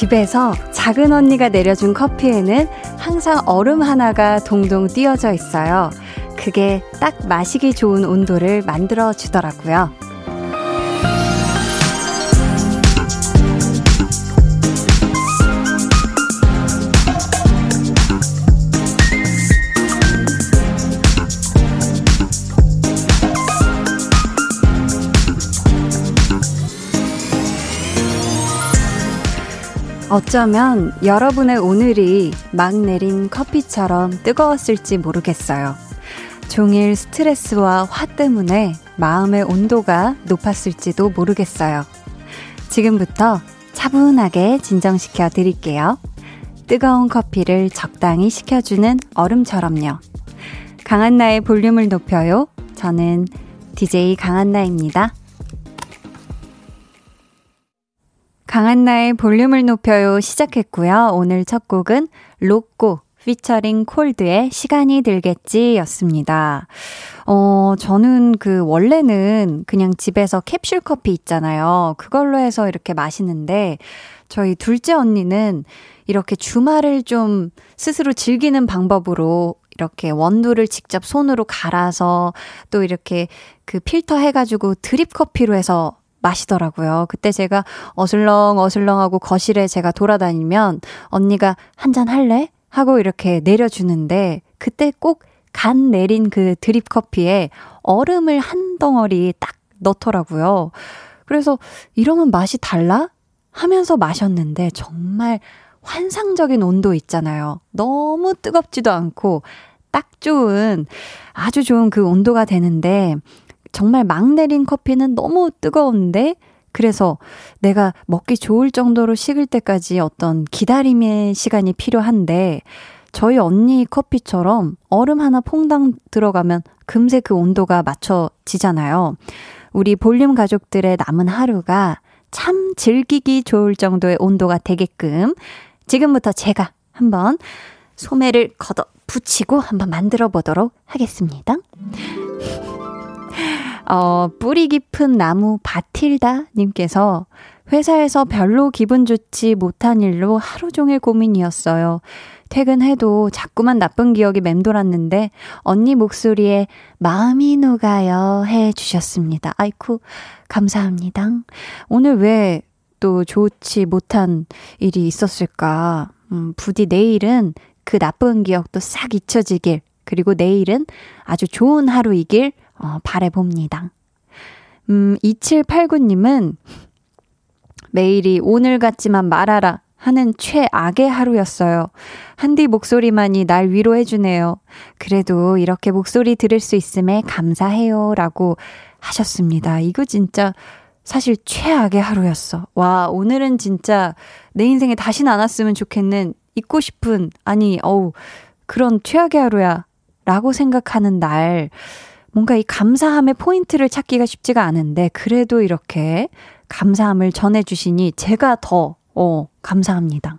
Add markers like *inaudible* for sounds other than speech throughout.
집에서 작은 언니가 내려준 커피에는 항상 얼음 하나가 동동 띄어져 있어요. 그게 딱 마시기 좋은 온도를 만들어 주더라고요. 어쩌면 여러분의 오늘이 막 내린 커피처럼 뜨거웠을지 모르겠어요. 종일 스트레스와 화 때문에 마음의 온도가 높았을지도 모르겠어요. 지금부터 차분하게 진정시켜 드릴게요. 뜨거운 커피를 적당히 식혀주는 얼음처럼요. 강한나의 볼륨을 높여요. 저는 DJ 강한나입니다. 강한나의 볼륨을 높여요 시작했고요. 오늘 첫 곡은 로꼬 피처링 콜드의 시간이 들겠지 였습니다. 어, 저는 그 원래는 그냥 집에서 캡슐 커피 있잖아요. 그걸로 해서 이렇게 마시는데 저희 둘째 언니는 이렇게 주말을 좀 스스로 즐기는 방법으로 이렇게 원두를 직접 손으로 갈아서 또 이렇게 그 필터 해가지고 드립 커피로 해서 마시더라고요. 그때 제가 어슬렁 어슬렁하고 거실에 제가 돌아다니면 언니가 한 잔 할래? 하고 이렇게 내려주는데 그때 꼭 간 내린 그 드립 커피에 얼음을 한 덩어리 딱 넣더라고요. 그래서 이러면 맛이 달라? 하면서 마셨는데 정말 환상적인 온도 있잖아요. 너무 뜨겁지도 않고 딱 좋은 아주 좋은 그 온도가 되는데 정말 막 내린 커피는 너무 뜨거운데 그래서 내가 먹기 좋을 정도로 식을 때까지 어떤 기다림의 시간이 필요한데 저희 언니 커피처럼 얼음 하나 퐁당 들어가면 금세 그 온도가 맞춰지잖아요. 우리 볼륨 가족들의 남은 하루가 참 즐기기 좋을 정도의 온도가 되게끔 지금부터 제가 한번 소매를 걷어 붙이고 한번 만들어 보도록 하겠습니다. 어, 뿌리 깊은 나무 바틸다 님께서 회사에서 별로 기분 좋지 못한 일로 하루 종일 고민이었어요. 퇴근해도 자꾸만 나쁜 기억이 맴돌았는데 언니 목소리에 마음이 녹아요 해 주셨습니다. 아이쿠 감사합니다. 오늘 왜 또 좋지 못한 일이 있었을까? 음, 부디 내일은 그 나쁜 기억도 싹 잊혀지길 그리고 내일은 아주 좋은 하루이길 어, 바래봅니다. 음, 2789님은 매일이 오늘 같지만 말아라 하는 최악의 하루였어요. 한디 목소리만이 날 위로해주네요. 그래도 이렇게 목소리 들을 수 있음에 감사해요. 라고 하셨습니다. 이거 진짜 사실 최악의 하루였어. 와, 오늘은 진짜 내 인생에 다시는 안 왔으면 좋겠는, 잊고 싶은, 아니, 어우, 그런 최악의 하루야. 라고 생각하는 날. 뭔가 이 감사함의 포인트를 찾기가 쉽지가 않은데 그래도 이렇게 감사함을 전해 주시니 제가 더, 어, 감사합니다.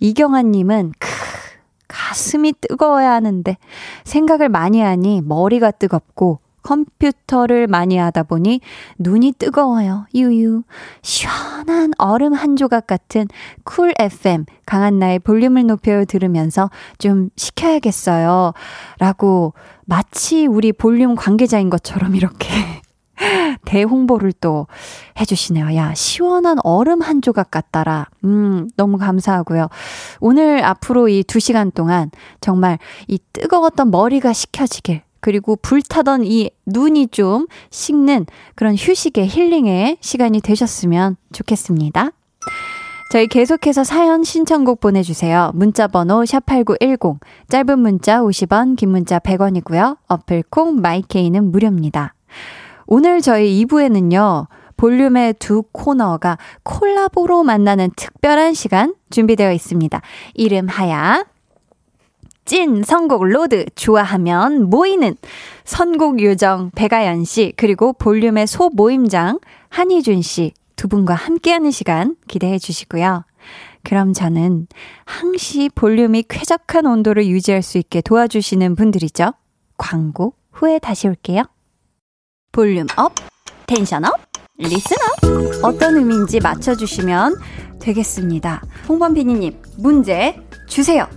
이경아 님은, 크, 가슴이 뜨거워야 하는데 생각을 많이 하니 머리가 뜨겁고 컴퓨터를 많이 하다 보니 눈이 뜨거워요. 유유. 시원한 얼음 한 조각 같은 쿨 FM 강한나의 볼륨을 높여 들으면서 좀 식혀야겠어요. 라고 마치 우리 볼륨 관계자인 것처럼 이렇게 *laughs* 대홍보를 또 해주시네요. 야, 시원한 얼음 한 조각 같다라. 음, 너무 감사하고요. 오늘 앞으로 이 두 시간 동안 정말 이 뜨거웠던 머리가 식혀지길 그리고 불타던 이 눈이 좀 식는 그런 휴식의 힐링의 시간이 되셨으면 좋겠습니다. 저희 계속해서 사연 신청곡 보내주세요. 문자번호 샵8910, 짧은 문자 50원, 긴 문자 100원이고요. 어플콩, 마이케이는 무료입니다. 오늘 저희 2부에는요, 볼륨의 두 코너가 콜라보로 만나는 특별한 시간 준비되어 있습니다. 이름 하야, 찐 선곡 로드 좋아하면 모이는 선곡 요정 배가연 씨 그리고 볼륨의 소모임장 한희준 씨 두 분과 함께하는 시간 기대해 주시고요. 그럼 저는 항시 볼륨이 쾌적한 온도를 유지할 수 있게 도와주시는 분들이죠. 광고 후에 다시 올게요. volume up, tension up, listen up. 어떤 의미인지 맞춰주시면 되겠습니다. 홍범 PD님, 문제 주세요.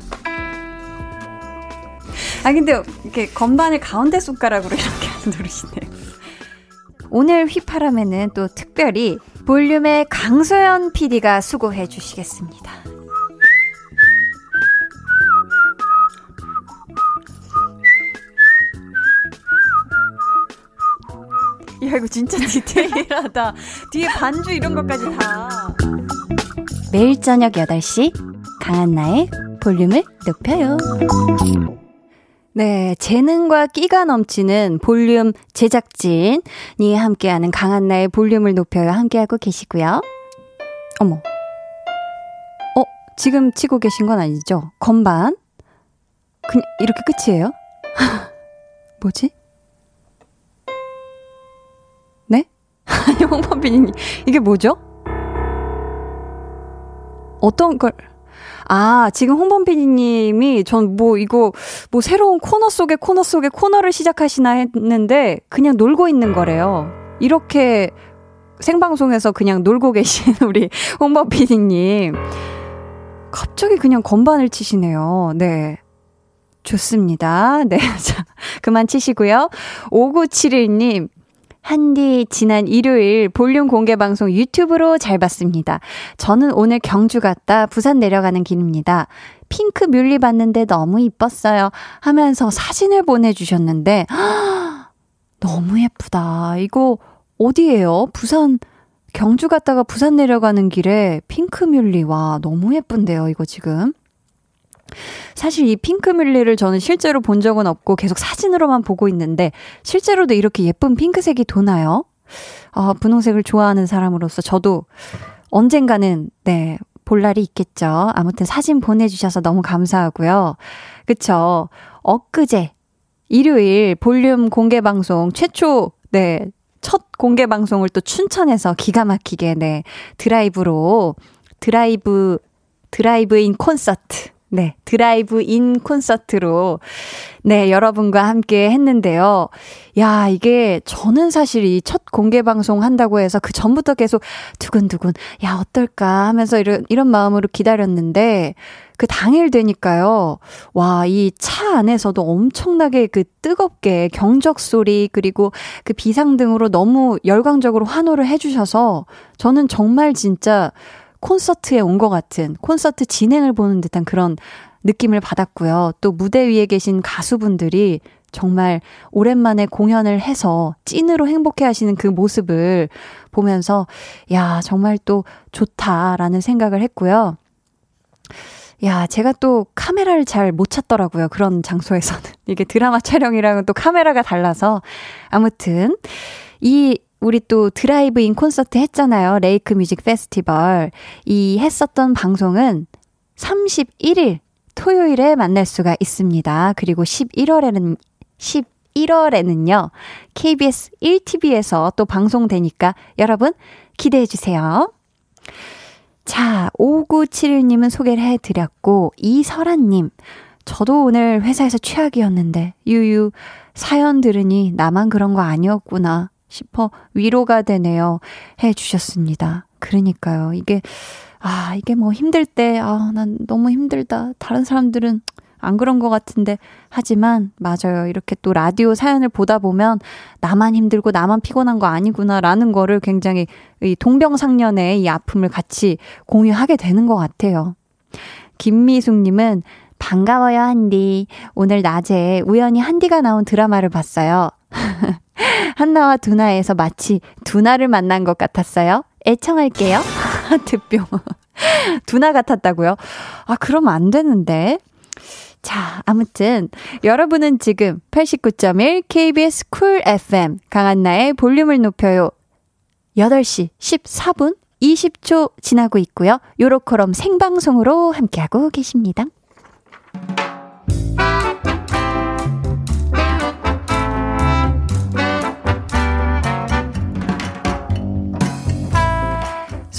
아, 근데 이렇게 건반을 가운데 손가락으로 이렇게 *laughs* 누르시네요. 오늘 휘파람에는 또 특별히 볼륨의 강소연 PD가 수고해 주시겠습니다. 야, 이거 진짜 디테일하다. 뒤에 반주 이런 것까지 다. 매일 저녁 8시, 강한나의 볼륨을 높여요. 네, 재능과 끼가 넘치는 볼륨 제작진이 함께하는 강한나의 볼륨을 높여요. 함께하고 계시고요. 어머. 어, 지금 치고 계신 건 아니죠? 건반. 그냥 이렇게 끝이에요? *laughs* 뭐지? 네? *laughs* 아니, 홍범빈님, 이게 뭐죠? 어떤 걸, 아, 지금 홍범 PD님이 전 뭐 이거 뭐 새로운 코너 속에 코너 속에 코너를 시작하시나 했는데 그냥 놀고 있는 거래요. 이렇게 생방송에서 그냥 놀고 계신 *laughs* 우리 홍범 PD님. 갑자기 그냥 건반을 치시네요. 네. 좋습니다. 네. *laughs* 자, 그만 치시고요. 5971님, 한디 지난 일요일 볼륨 공개 방송 유튜브로 잘 봤습니다. 저는 오늘 경주 갔다 부산 내려가는 길입니다. 핑크 뮬리 봤는데 너무 이뻤어요. 하면서 사진을 보내주셨는데 너무 예쁘다. 이거 어디예요? 부산 경주 갔다가 부산 내려가는 길에 핑크 뮬리 와 너무 예쁜데요. 이거 지금. 사실 이 핑크뮬리를 저는 실제로 본 적은 없고 계속 사진으로만 보고 있는데 실제로도 이렇게 예쁜 핑크색이 도나요? 아, 분홍색을 좋아하는 사람으로서 저도 언젠가는 네, 볼 날이 있겠죠. 아무튼 사진 보내주셔서 너무 감사하고요. 그쵸. 엊그제, 일요일 볼륨 공개 방송 최초, 네, 첫 공개 방송을 또 춘천에서 기가 막히게, 네, 드라이브로, 드라이브, 드라이브인 콘서트, 네, 드라이브 인 콘서트로, 네, 여러분과 함께 했는데요. 야, 이게 저는 사실 이 첫 공개 방송 한다고 해서 그 전부터 계속 두근두근, 야, 어떨까 하면서 이런, 이런 마음으로 기다렸는데, 그 당일 되니까요. 와, 이 차 안에서도 엄청나게 그 뜨겁게 경적 소리, 그리고 그 비상등으로 너무 열광적으로 환호를 해 주셔서, 저는 정말 진짜, 콘서트에 온 것 같은 콘서트 진행을 보는 듯한 그런 느낌을 받았고요. 또 무대 위에 계신 가수분들이 정말 오랜만에 공연을 해서 찐으로 행복해 하시는 그 모습을 보면서 야, 정말 또 좋다라는 생각을 했고요. 야, 제가 또 카메라를 잘 못 찾더라고요. 그런 장소에서는. *laughs* 이게 드라마 촬영이랑은 또 카메라가 달라서. 아무튼, 이 우리 또 드라이브인 콘서트 했잖아요. 레이크 뮤직 페스티벌. 이 했었던 방송은 31일 토요일에 만날 수가 있습니다. 그리고 11월에는 11월에는요. KBS 1TV에서 또 방송되니까 여러분 기대해 주세요. 자, 5971님은 소개를 해 드렸고, 이설아 님. 저도 오늘 회사에서 최악이었는데, 유유, 사연 들으니 나만 그런 거 아니었구나. 싶어 위로가 되네요. 해 주셨습니다. 그러니까요. 이게, 아, 이게 뭐 힘들 때, 아, 난 너무 힘들다. 다른 사람들은 안 그런 것 같은데. 하지만, 맞아요. 이렇게 또 라디오 사연을 보다 보면, 나만 힘들고 나만 피곤한 거 아니구나라는 거를 굉장히 이 동병상련의 이 아픔을 같이 공유하게 되는 것 같아요. 김미숙님은, 반가워요, 한디. 오늘 낮에 우연히 한디가 나온 드라마를 봤어요. *laughs* 한나와 두나에서 마치 두나를 만난 것 같았어요. 애청할게요. *laughs* 하트뿅. *laughs* 두나 같았다고요? 아, 그러면 안 되는데. 자, 아무튼 여러분은 지금 89.1 KBS 쿨 FM 강한나의 볼륨을 높여요. 8시 14분 20초 지나고 있고요. 요로코럼 생방송으로 함께하고 계십니다.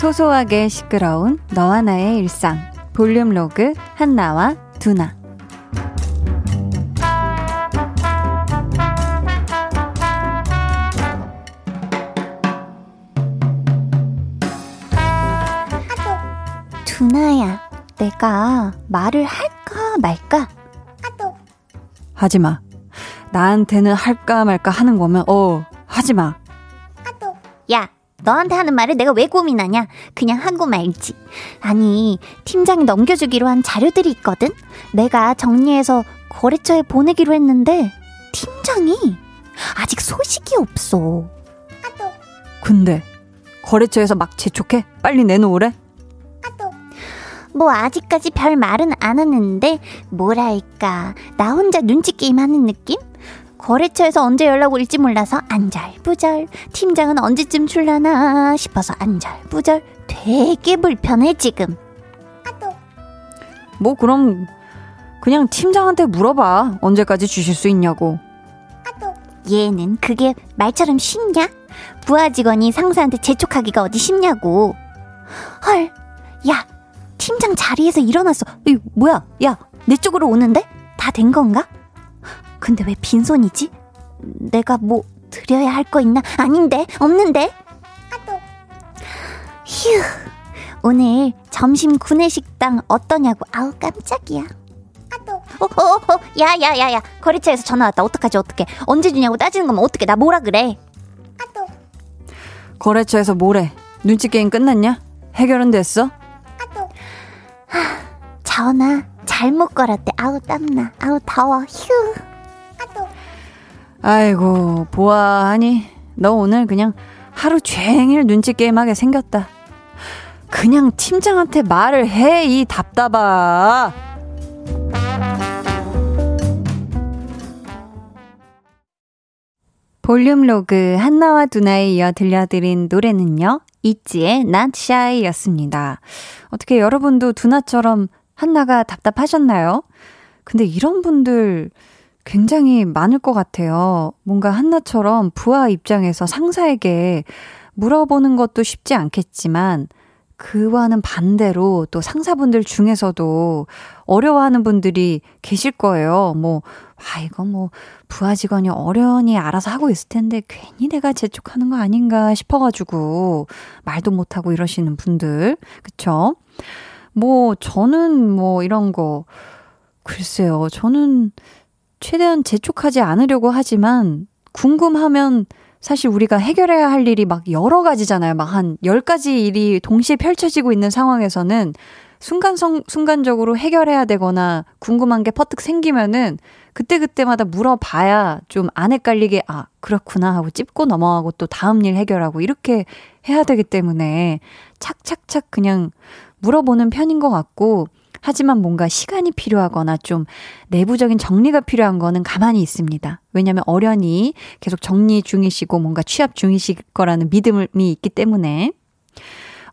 소소하게 시끄러운 너와 나의 일상. 볼륨 로그 한나와 두나. 두나야, 내가 말을 할까 말까? 하지 마. 나한테는 할까 말까 하는 거면, 어, 하지 마. 야, 너한테 하는 말을 내가 왜 고민하냐? 그냥 하고 말지. 아니, 팀장이 넘겨주기로 한 자료들이 있거든? 내가 정리해서 거래처에 보내기로 했는데, 팀장이 아직 소식이 없어. 근데, 거래처에서 막 재촉해? 빨리 내놓으래? 뭐 아직까지 별 말은 안 하는데 뭐랄까 나 혼자 눈치 게임 하는 느낌? 거래처에서 언제 연락 올지 몰라서 안절부절. 팀장은 언제쯤 출라나 싶어서 안절부절. 되게 불편해 지금. 뭐 그럼 그냥 팀장한테 물어봐. 언제까지 주실 수 있냐고. 얘는 그게 말처럼 쉽냐? 부하 직원이 상사한테 재촉하기가 어디 쉽냐고. 헐. 야 팀장 자리에서 일어났어. 이 뭐야? 야 내 쪽으로 오는데? 다 된 건가? 근데 왜 빈손이지? 내가 뭐 드려야 할 거 있나? 아닌데 없는데 휴 오늘 점심 구내식당 어떠냐고 아우 깜짝이야 어, 어, 어, 야, 야, 야, 야. 거래처에서 전화 왔다. 어떡하지, 어떡해. 언제 주냐고 따지는 거면 어떡해. 나 뭐라 그래. 거래처에서 뭐래 눈치 게임 끝났냐? 해결은 됐어? 전화 잘못 걸었대. 아우, 땀나. 아우, 더워. 휴. 아이고 보아하니 너 오늘 그냥 하루 종일 눈치 게임하게 생겼다 그냥 팀장한테 말을 해 이 답답아 볼륨 로그 한나와 두나에 이어 들려드린 노래는요. 있지의 Shy 였습니다. 어떻게 여러분도 두나처럼 한나가 답답하셨나요? 근데 이런 분들 굉장히 많을 것 같아요. 뭔가 한나처럼 부하 입장에서 상사에게 물어보는 것도 쉽지 않겠지만, 그와는 반대로 또 상사분들 중에서도 어려워하는 분들이 계실 거예요. 뭐, 아, 이거 뭐, 부하 직원이 어련히 알아서 하고 있을 텐데, 괜히 내가 재촉하는 거 아닌가 싶어가지고, 말도 못하고 이러시는 분들. 그쵸? 뭐, 저는 뭐, 이런 거, 글쎄요. 저는 최대한 재촉하지 않으려고 하지만, 궁금하면 사실 우리가 해결해야 할 일이 막 여러 가지잖아요. 막 한 10가지 일이 동시에 펼쳐지고 있는 상황에서는 순간성, 순간적으로 해결해야 되거나 궁금한 게 퍼뜩 생기면은 그때그때마다 물어봐야 좀 안 헷갈리게, 아, 그렇구나 하고 찝고 넘어가고 또 다음 일 해결하고 이렇게 해야 되기 때문에 착착착 그냥 물어보는 편인 것 같고, 하지만 뭔가 시간이 필요하거나 좀 내부적인 정리가 필요한 거는 가만히 있습니다. 왜냐면 어련히 계속 정리 중이시고 뭔가 취합 중이실 거라는 믿음이 있기 때문에.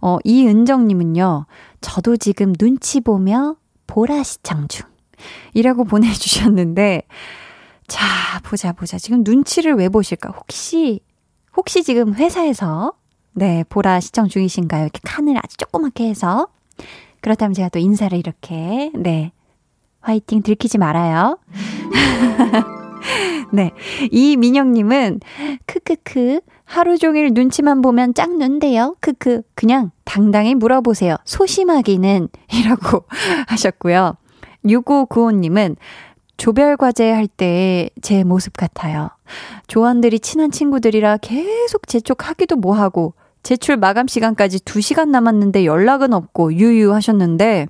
어, 이은정님은요, 저도 지금 눈치 보며 보라 시청 중. 이라고 *laughs* 보내주셨는데, 자, 보자, 보자. 지금 눈치를 왜 보실까? 혹시, 혹시 지금 회사에서, 네, 보라 시청 중이신가요? 이렇게 칸을 아주 조그맣게 해서. 그렇다면 제가 또 인사를 이렇게, 네. 화이팅 들키지 말아요. *laughs* 네. 이민영님은, 크크크, 하루 종일 눈치만 보면 짝 눈대요. 크크, 그냥 당당히 물어보세요. 소심하기는, 이라고 *laughs* 하셨고요. 6595님은, 조별과제 할 때 제 모습 같아요. 조원들이 친한 친구들이라 계속 재촉하기도 뭐하고, 제출 마감 시간까지 2시간 남았는데 연락은 없고 유유 하셨는데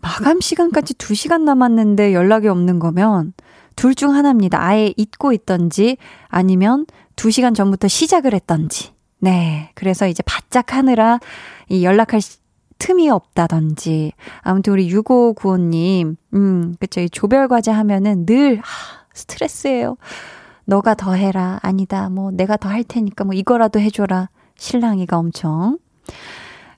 마감 시간까지 2시간 남았는데 연락이 없는 거면 둘 중 하나입니다. 아예 잊고 있던지 아니면 2시간 전부터 시작을 했던지. 네. 그래서 이제 바짝 하느라 이 연락할 틈이 없다던지. 아무튼 우리 6595님, 음, 그쵸. 이 조별과제 하면은 늘, 하, 스트레스예요. 너가 더 해라. 아니다. 뭐 내가 더 할 테니까 뭐 이거라도 해줘라. 신랑이가 엄청.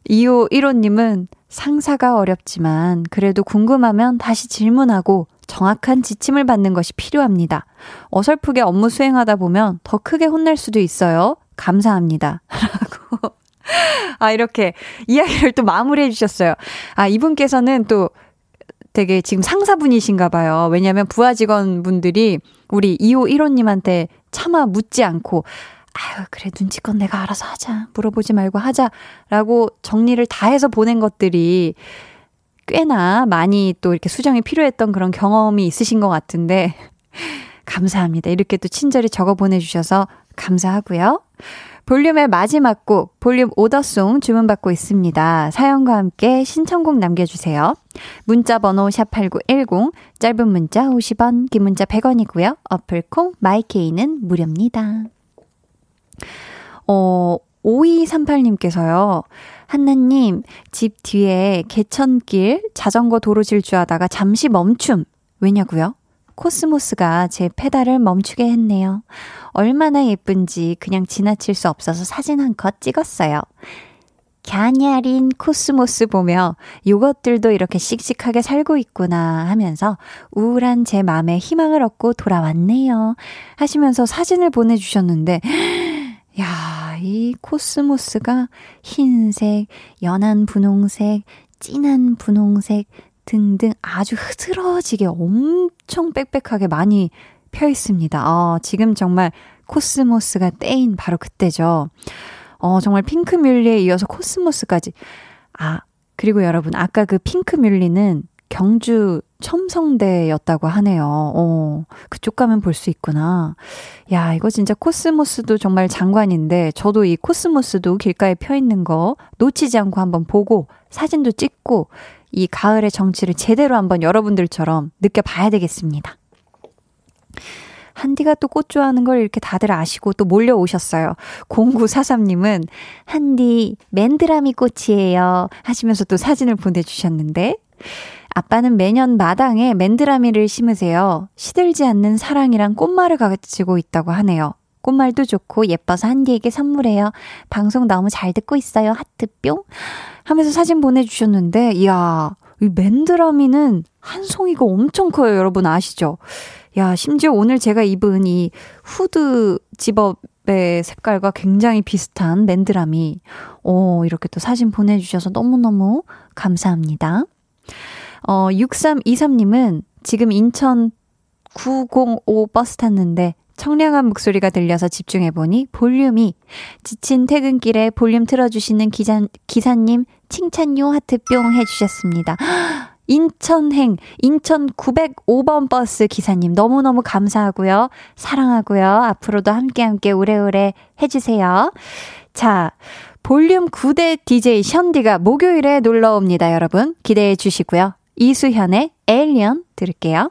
2호 1호님은 상사가 어렵지만 그래도 궁금하면 다시 질문하고 정확한 지침을 받는 것이 필요합니다. 어설프게 업무 수행하다 보면 더 크게 혼날 수도 있어요. 감사합니다. *laughs* 라고 아, 이렇게 이야기를 또 마무리해 주셨어요. 아, 이분께서는 또 되게 지금 상사분이신가 봐요. 왜냐면 부하 직원분들이 우리 2호 1호님한테 차마 묻지 않고 아유, 그래, 눈치껏 내가 알아서 하자. 물어보지 말고 하자라고 정리를 다 해서 보낸 것들이 꽤나 많이 또 이렇게 수정이 필요했던 그런 경험이 있으신 것 같은데, *laughs* 감사합니다. 이렇게 또 친절히 적어 보내주셔서 감사하고요. 볼륨의 마지막 곡, 볼륨 오더송 주문받고 있습니다. 사연과 함께 신청곡 남겨주세요. 문자 번호 샵8910, 짧은 문자 50원, 긴 문자 100원이고요. 어플 콩, 마이케이는 무료입니다. 어, 5238님께서요. 한나님, 집 뒤에 개천길 자전거 도로 질주하다가 잠시 멈춤. 왜냐고요? 코스모스가 제 페달을 멈추게 했네요. 얼마나 예쁜지 그냥 지나칠 수 없어서 사진 한 컷 찍었어요. 가녀린 코스모스 보며 이것들도 이렇게 씩씩하게 살고 있구나 하면서 우울한 제 마음에 희망을 얻고 돌아왔네요. 하시면서 사진을 보내주셨는데, *gasps* 야, 이 코스모스가 흰색, 연한 분홍색, 진한 분홍색, 등등 아주 흐드러지게 엄청 빽빽하게 많이 펴 있습니다. 어, 지금 정말 코스모스가 때인 바로 그때죠. 어, 정말 핑크뮬리에 이어서 코스모스까지. 아, 그리고 여러분, 아까 그 핑크뮬리는 경주 첨성대였다고 하네요. 어, 그쪽 가면 볼 수 있구나. 야, 이거 진짜 코스모스도 정말 장관인데, 저도 이 코스모스도 길가에 펴 있는 거 놓치지 않고 한번 보고, 사진도 찍고, 이 가을의 정치를 제대로 한번 여러분들처럼 느껴봐야 되겠습니다. 한디가 또 꽃 좋아하는 걸 이렇게 다들 아시고 또 몰려오셨어요. 0943님은 한디 맨드라미 꽃이에요. 하시면서 또 사진을 보내주셨는데, 아빠는 매년 마당에 맨드라미를 심으세요. 시들지 않는 사랑이랑 꽃말을 가지고 있다고 하네요. 꽃말도 좋고 예뻐서 한디에게 선물해요. 방송 너무 잘 듣고 있어요. 하트 뿅. 하면서 사진 보내주셨는데, 이야, 이 맨드라미는 한 송이가 엄청 커요. 여러분 아시죠? 야, 심지어 오늘 제가 입은 이 후드 집업 의 색깔과 굉장히 비슷한 맨드라미. 오, 이렇게 또 사진 보내주셔서 너무너무 감사합니다. 어, 6323님은 지금 인천 905 버스 탔는데 청량한 목소리가 들려서 집중해보니 볼륨이 지친 퇴근길에 볼륨 틀어주시는 기자, 기사님 칭찬요 하트 뿅 해주셨습니다. *gasps* 인천행, 인천 905번 버스 기사님 너무너무 감사하고요. 사랑하고요. 앞으로도 함께 함께 오래오래 해주세요. 자, 볼륨 9대 DJ 션디가 목요일에 놀러 옵니다, 여러분. 기대해 주시고요. 이수현의 Alien 들을게요.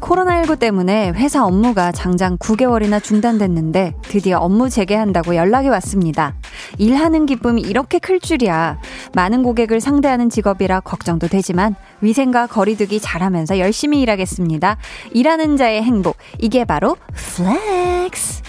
코로나19 때문에 회사 업무가 장장 9개월이나 중단됐는데 드디어 업무 재개한다고 연락이 왔습니다. 일하는 기쁨이 이렇게 클 줄이야. 많은 고객을 상대하는 직업이라 걱정도 되지만 위생과 거리두기 잘하면서 열심히 일하겠습니다. 일하는 자의 행복. 이게 바로 flex.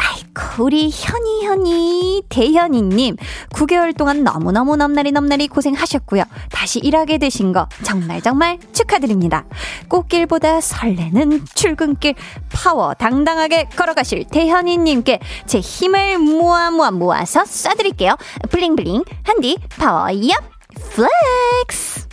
아이고, 우리 현이, 현이, 대현이님. 9개월 동안 너무너무 넘나리 넘나리 고생하셨고요. 다시 일하게 되신 거 정말 정말 축하드립니다. 꽃길보다 설레는 출근길 파워 당당하게 걸어가실 대현이님께 제 힘을 모아 모아 모아서 쏴드릴게요. bling bling 한디 파워 얍 flex.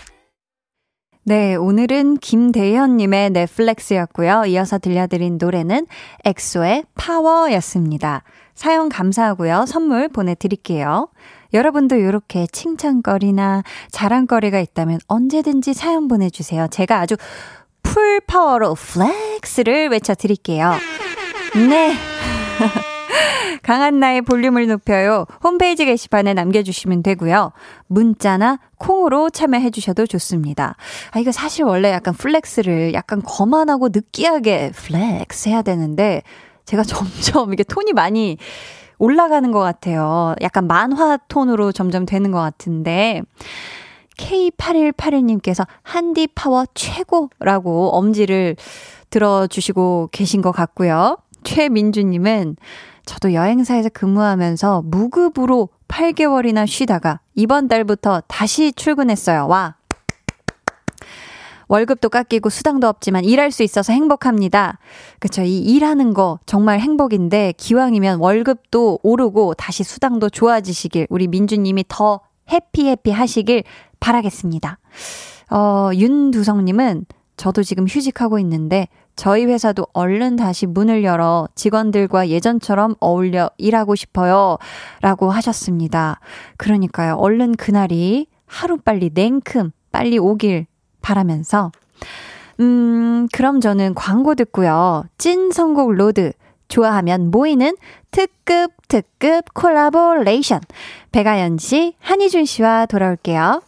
네, 오늘은 김대현님의 넷플렉스였고요. 이어서 들려드린 노래는 엑소의 파워였습니다. 사연 감사하고요. 선물 보내드릴게요. 여러분도 이렇게 칭찬거리나 자랑거리가 있다면 언제든지 사연 보내주세요. 제가 아주 full power로 flex를 외쳐드릴게요. 네. *laughs* 강한나의 볼륨을 높여요. 홈페이지 게시판에 남겨주시면 되고요. 문자나 콩으로 참여해 주셔도 좋습니다. 아, 이거 사실 원래 약간 flex를 약간 거만하고 느끼하게 flex 해야 되는데 제가 *laughs* 점점 이게 톤이 많이 올라가는 것 같아요. 약간 만화 톤으로 점점 되는 것 같은데. K8181님께서 한디 파워 최고라고 엄지를 들어주시고 계신 것 같고요. 최민주님은 저도 여행사에서 근무하면서 무급으로 8개월이나 쉬다가 이번 달부터 다시 출근했어요. 와. 월급도 깎이고 수당도 없지만 일할 수 있어서 행복합니다. 그쵸. 이 일하는 거 정말 행복인데 기왕이면 월급도 오르고 다시 수당도 좋아지시길 우리 민주님이 더 해피 해피 하시길 바라겠습니다. 어, 윤두성님은 저도 지금 휴직하고 있는데 저희 회사도 얼른 다시 문을 열어 직원들과 예전처럼 어울려 일하고 싶어요. 라고 하셨습니다. 그러니까요. 얼른 그날이 하루빨리 냉큼 빨리 오길 바라면서 음, 그럼 저는 광고 듣고요. 찐 선곡 로드 좋아하면 모이는 특급 특급 콜라보레이션 배가연 씨, 한희준 씨와 돌아올게요.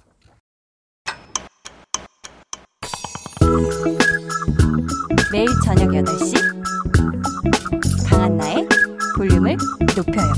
매일 저녁 8시 강한나의 볼륨을 높여요.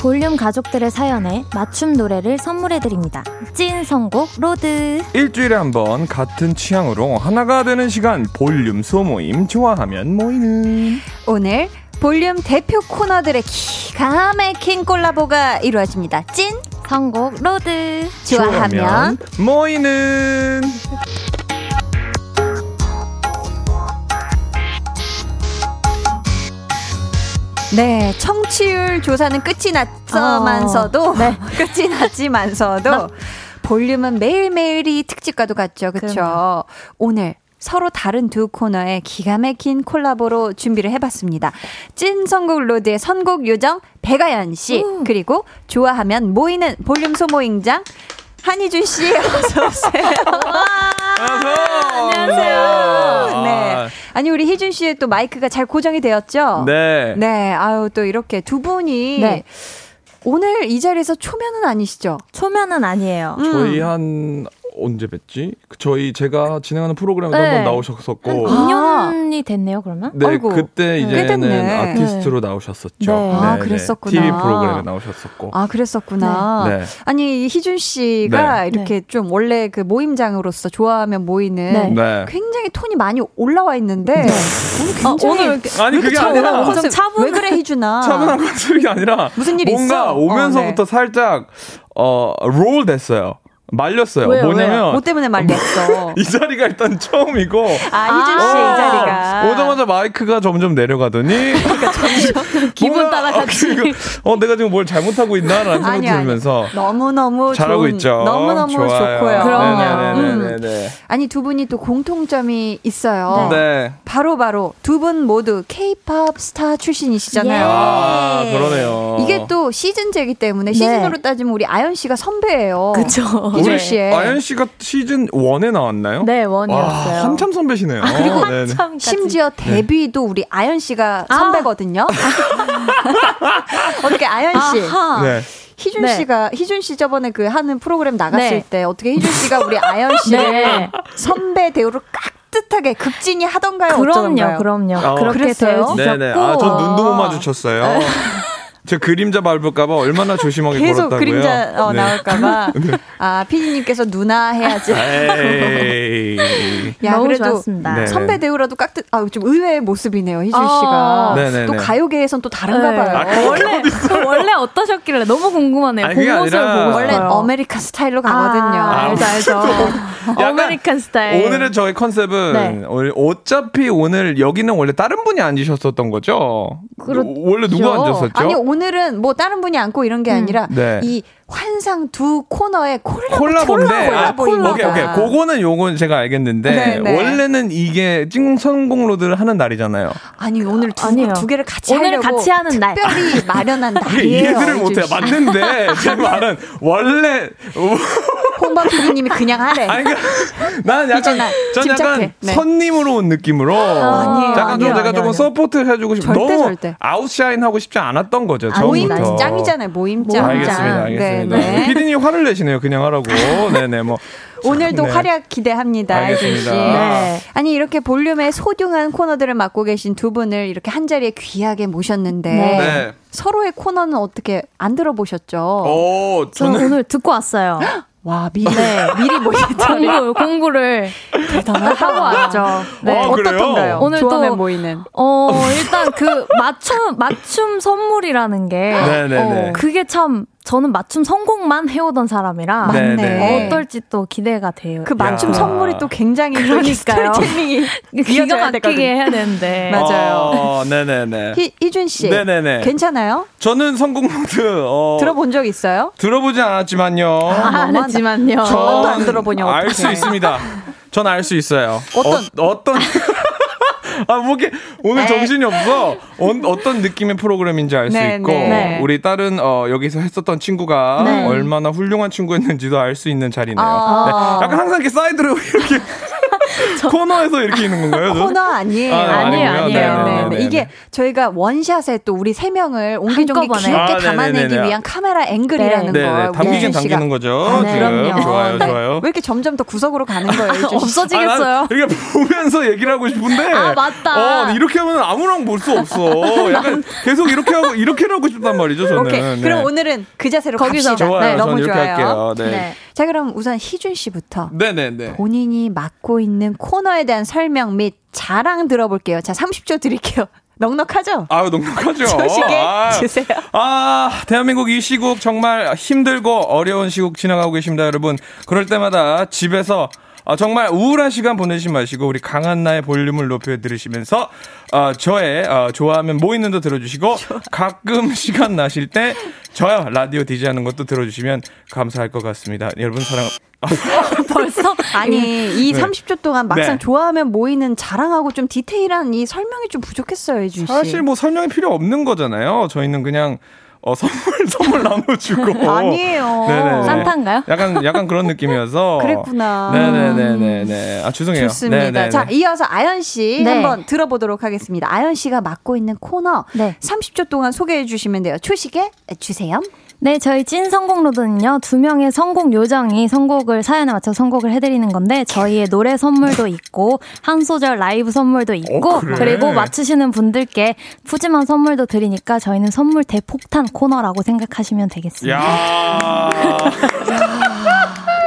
볼륨 가족들의 사연에 맞춤 노래를 선물해드립니다. 찐 선곡 로드. 일주일에 한 번 같은 취향으로 하나가 되는 시간 볼륨 소모임 좋아하면 모이는 오늘 볼륨 대표 코너들의 기가 막힌 콜라보가 이루어집니다. 찐 선곡 로드. 좋아하면 모이는 네, 청취율 조사는 끝이 났지만서도 어, 네. *laughs* 끝이 났지만서도 볼륨은 매일매일이 특집과도 같죠. 그렇죠? 오늘 서로 다른 두 코너의 기가 막힌 콜라보로 준비를 해봤습니다. 찐 선곡 로드의 선곡 요정 배가연 씨 그리고 좋아하면 모이는 볼륨 소모임장 한희준 씨 *laughs* 어서 오세요. 안녕하세요. 네. 아니 우리 희준 씨의 또 마이크가 잘 고정이 되었죠? 네. 네. 아유 또 이렇게 두 분이 네. 오늘 이 자리에서 초면은 아니시죠? 초면은 아니에요. 음. 저희 한 언제 뵀지? 그 저희 제가 진행하는 프로그램에도 네. 한번 나오셨었고 아. 2년이 됐네요, 그러면? 네, 아이고, 그때 꽤 됐네. 이제는 아티스트로 나오셨었죠. 네. 아, 그랬었구나. TV 프로그램에 나오셨었고. 아 그랬었구나. 네. 아니 희준 씨가 네. 이렇게 좀 원래 그 모임장으로서 좋아하면 모이는 네. 네. 굉장히 톤이 많이 올라와 있는데 오늘 어, 굉장히 오늘 이렇게 아니 그게 아니라 차분한 엄청 컨셉? 차분- 왜 그래 희준아? *laughs* 차분한 컨셉이 아니라 무슨 일이 뭔가 있어? 오면서부터 어, 살짝 어롤 됐어요. 말렸어요. 왜요, 뭐냐면 뭐 때문에 말렸어? *laughs* 이 자리가 일단 처음이고 아 희준 씨이 아. 자리가 오자마자 마이크가 점점 내려가더니 *laughs* 기분 뭔가, 따라 같이. 어, 어 내가 지금 뭘 잘못하고 있나라는 아니. 들면서 너무 너무 잘하고 좋은, 있죠. 너무 너무. 좋고요. 그럼요. 네네네네. 아니 두 분이 또 공통점이 있어요. 네. 바로 바로 두 분 모두 K-팝 스타 출신이시잖아요. 아 예. 그러네요. 이게 또 시즌제이기 때문에 네. 시즌으로 따지면 우리 아연 씨가 선배예요. 그쵸. 우리 씨의 아연 씨가 시즌 1에 나왔나요? 네, 와, 원이었어요. 한참 선배시네요. 그리고 네네. 한참까지. 심지어 데뷔도 우리 아연 씨가 아. 선배거든요. *laughs* 어떻게 아연 씨, 아하. 네. 희준 네. 씨가 희준 씨 저번에 그 하는 프로그램 나갔을 네. 때 어떻게 희준 씨가 우리 아연 *laughs* 씨를 네. 선배 대우로 깍듯하게 극진히 하던가요? 그럼요, 어쩌던가요? 그럼요. 아, 그렇게? 되어주셨고. 네네. 아, 전 눈도 못 마주쳤어요. 제 그림자 밟을까봐 얼마나 조심하게 계속 걸었다고요. 그림자 어, 네. 나올까봐 *laughs* 아 피디님께서 누나 해야지. 야 너무 그래도 좋았습니다. 네. 선배 대우라도 깍듯 아좀 의외의 모습이네요 희준 아. 씨가. 네네네. 또 가요계에선 또 다른가 네. 봐요. 아, 원래 *laughs* 원래 어떠셨길래 너무 궁금하네요. 아니, 그게 본모습을 아니라 보고 원래 싶어요. American style로 가거든요. 아, 알죠, 알죠. 약간 American style. 오늘의 저희 컨셉은 네. 어차피 오늘 여기는 원래 다른 분이 앉으셨었던 거죠? 그렇죠. 원래 누구 앉았었죠? 아니 오늘은 뭐 다른 분이 앉고 이런 게 아니라 네. 이 환상 두 코너에 콜라보 콜라보인데 아, 콜라보입니다. 오케이 오케이 그거는 요건 제가 알겠는데 네, 네. 원래는 이게 찡 성공 로드를 하는 날이잖아요. 아니 오늘 두, 아니에요. 두 개를 같이 오늘 하려고 같이 하는 날. 특별히 마련한 *laughs* 날이에요. 이해를 씨. 맞는데 제 *laughs* 말은 원래 홍범 PD님이 그냥 하래. 아니 그러니까 난 약간. 전 약간. 네. 손님으로 온 느낌으로 아니에요, 약간 좀 아니에요, 조금 아니에요. support 해주고 싶 절대, 너무 절대. outshine 하고 싶지 않았던 거죠. 아, 모임 처음부터. 짱이잖아요. 모임짱. 알겠습니다, 알겠습니다. 네, 네. 피디님 화를 내시네요. 그냥 하라고. 네네 뭐. *laughs* 오늘도 네. 활약 기대합니다. 알겠습니다. 희준 씨. 네. 아니 이렇게 볼륨의 소중한 코너들을 맡고 계신 두 분을 이렇게 한 자리에 귀하게 모셨는데 네. 네. 서로의 코너는 어떻게 안 들어보셨죠? 오, 저는 저는 오늘 듣고 왔어요. *laughs* 와 미리 미리 모셨잖아요. 공부, *laughs* 공부를 하고 왔죠. 네. 아? 어떻던가요? 오늘 또- 모이는. 어, 일단 그 맞춤, 맞춤 선물이라는 게. 네네네. 어, 그게 참, 저는 맞춤 선곡만 해오던 사람이라. 맞네. 네네. 어떨지 또 기대가 돼요. 그 맞춤 야. 선물이 또 굉장히 그러니까요. 스토리텔링이 기가 *laughs* 막히게. 해야 되는데. *laughs* 맞아요. 어, 네네네. 희, 희준 씨, 네네네. 괜찮아요? 저는 성공 모드 어, 들어본 적 있어요? 들어보진 않았지만요. 아, 안 너무한다. 했지만요. 저- 번도 안 들어보냐고 알수 어떡해. 있습니다. 전 알 수 있어요. 어떤- 어, 어떤 *laughs* 아, 뭐게 오늘 네. 정신이 없어. 어, 떤 느낌의 프로그램인지 알수 네, 있고 네. 네. 우리 다른 어, 여기서 했었던 친구가 네. 얼마나 훌륭한 친구였는지도 알 수 있는 자리네요. 아. 네. 약간 항상 이렇게 사이드로 *laughs* 이렇게 코너에서 이렇게 있는 건가요? 저? 코너 아니에요. 아, 아니에요, 아니고요. 아니에요. 네, 네, 네, 네. 네, 이게 네. 저희가 원샷에 또 우리 세 명을 옹기종기. 귀엽게 아, 담아내기. 위한 카메라 앵글이라는 네, 걸 네. 담기긴 담기는 거죠. 아, 네. 그럼요. 좋아요, 네. 좋아요. 왜 이렇게 점점 더 구석으로 가는 거예요? *laughs* 아, 없어지겠어요. 난 이렇게 보면서 얘기를 하고 싶은데. 아, 맞다. 어, 이렇게 하면 아무랑 볼 수 없어. *laughs* 약간 계속 이렇게 하고, 이렇게 하고 싶단 말이죠, 저는. 오케이. 네. 그럼 오늘은 그 자세로 거기서. 갑시다. 좋아요. 네, 너무 이렇게 좋아요. 할게요. 네. 네. 자, 그럼 우선 희준 씨부터 네네네. 본인이 맡고 있는 코너에 대한 설명 및 자랑 들어볼게요. 자, 30초 드릴게요. *laughs* 넉넉하죠? 아유, 넉넉하죠. 조식에 아, 주세요. 아, 대한민국 이 시국 정말 힘들고 어려운 시국 지나가고 계십니다, 여러분. 그럴 때마다 집에서 아, 정말 우울한 시간 보내지 마시고 우리 강한나의 볼륨을 높여 들으시면서 어, 저의 어, 좋아하면 뭐 있는도 들어주시고 *laughs* 가끔 시간 나실 때 저요 라디오 디지 하는 것도 들어주시면 감사할 것 같습니다. 여러분 사랑. *laughs* 벌써? 아니, 이 네. 30초 동안 막상 네. 좋아하면 모이는 자랑하고 좀 디테일한 이 설명이 좀 부족했어요, 희준 씨. 사실 뭐 설명이 필요 없는 거잖아요. 저희는 그냥 어, 선물 *laughs* 선물 나눠주고 *laughs* 아니에요. 네네네. 산타인가요? 약간 약간 그런 느낌이어서. *laughs* 그랬구나. 네네네네네. 아 죄송해요. 좋습니다. 네네네. 자, 이어서 아연 씨 네. 한번 들어보도록 하겠습니다. 아연 씨가 맡고 있는 코너 네. 30초 동안 소개해 주시면 돼요. 초식에 주세요. 네, 저희 찐 선곡로드는요, 두 명의 선곡 요정이 선곡을, 사연에 맞춰 선곡을 해드리는 건데, 저희의 노래 선물도 있고, 한 소절 라이브 선물도 있고, 어, 그래? 그리고 맞추시는 분들께 푸짐한 선물도 드리니까 저희는 선물 대폭탄 코너라고 생각하시면 되겠습니다. *laughs*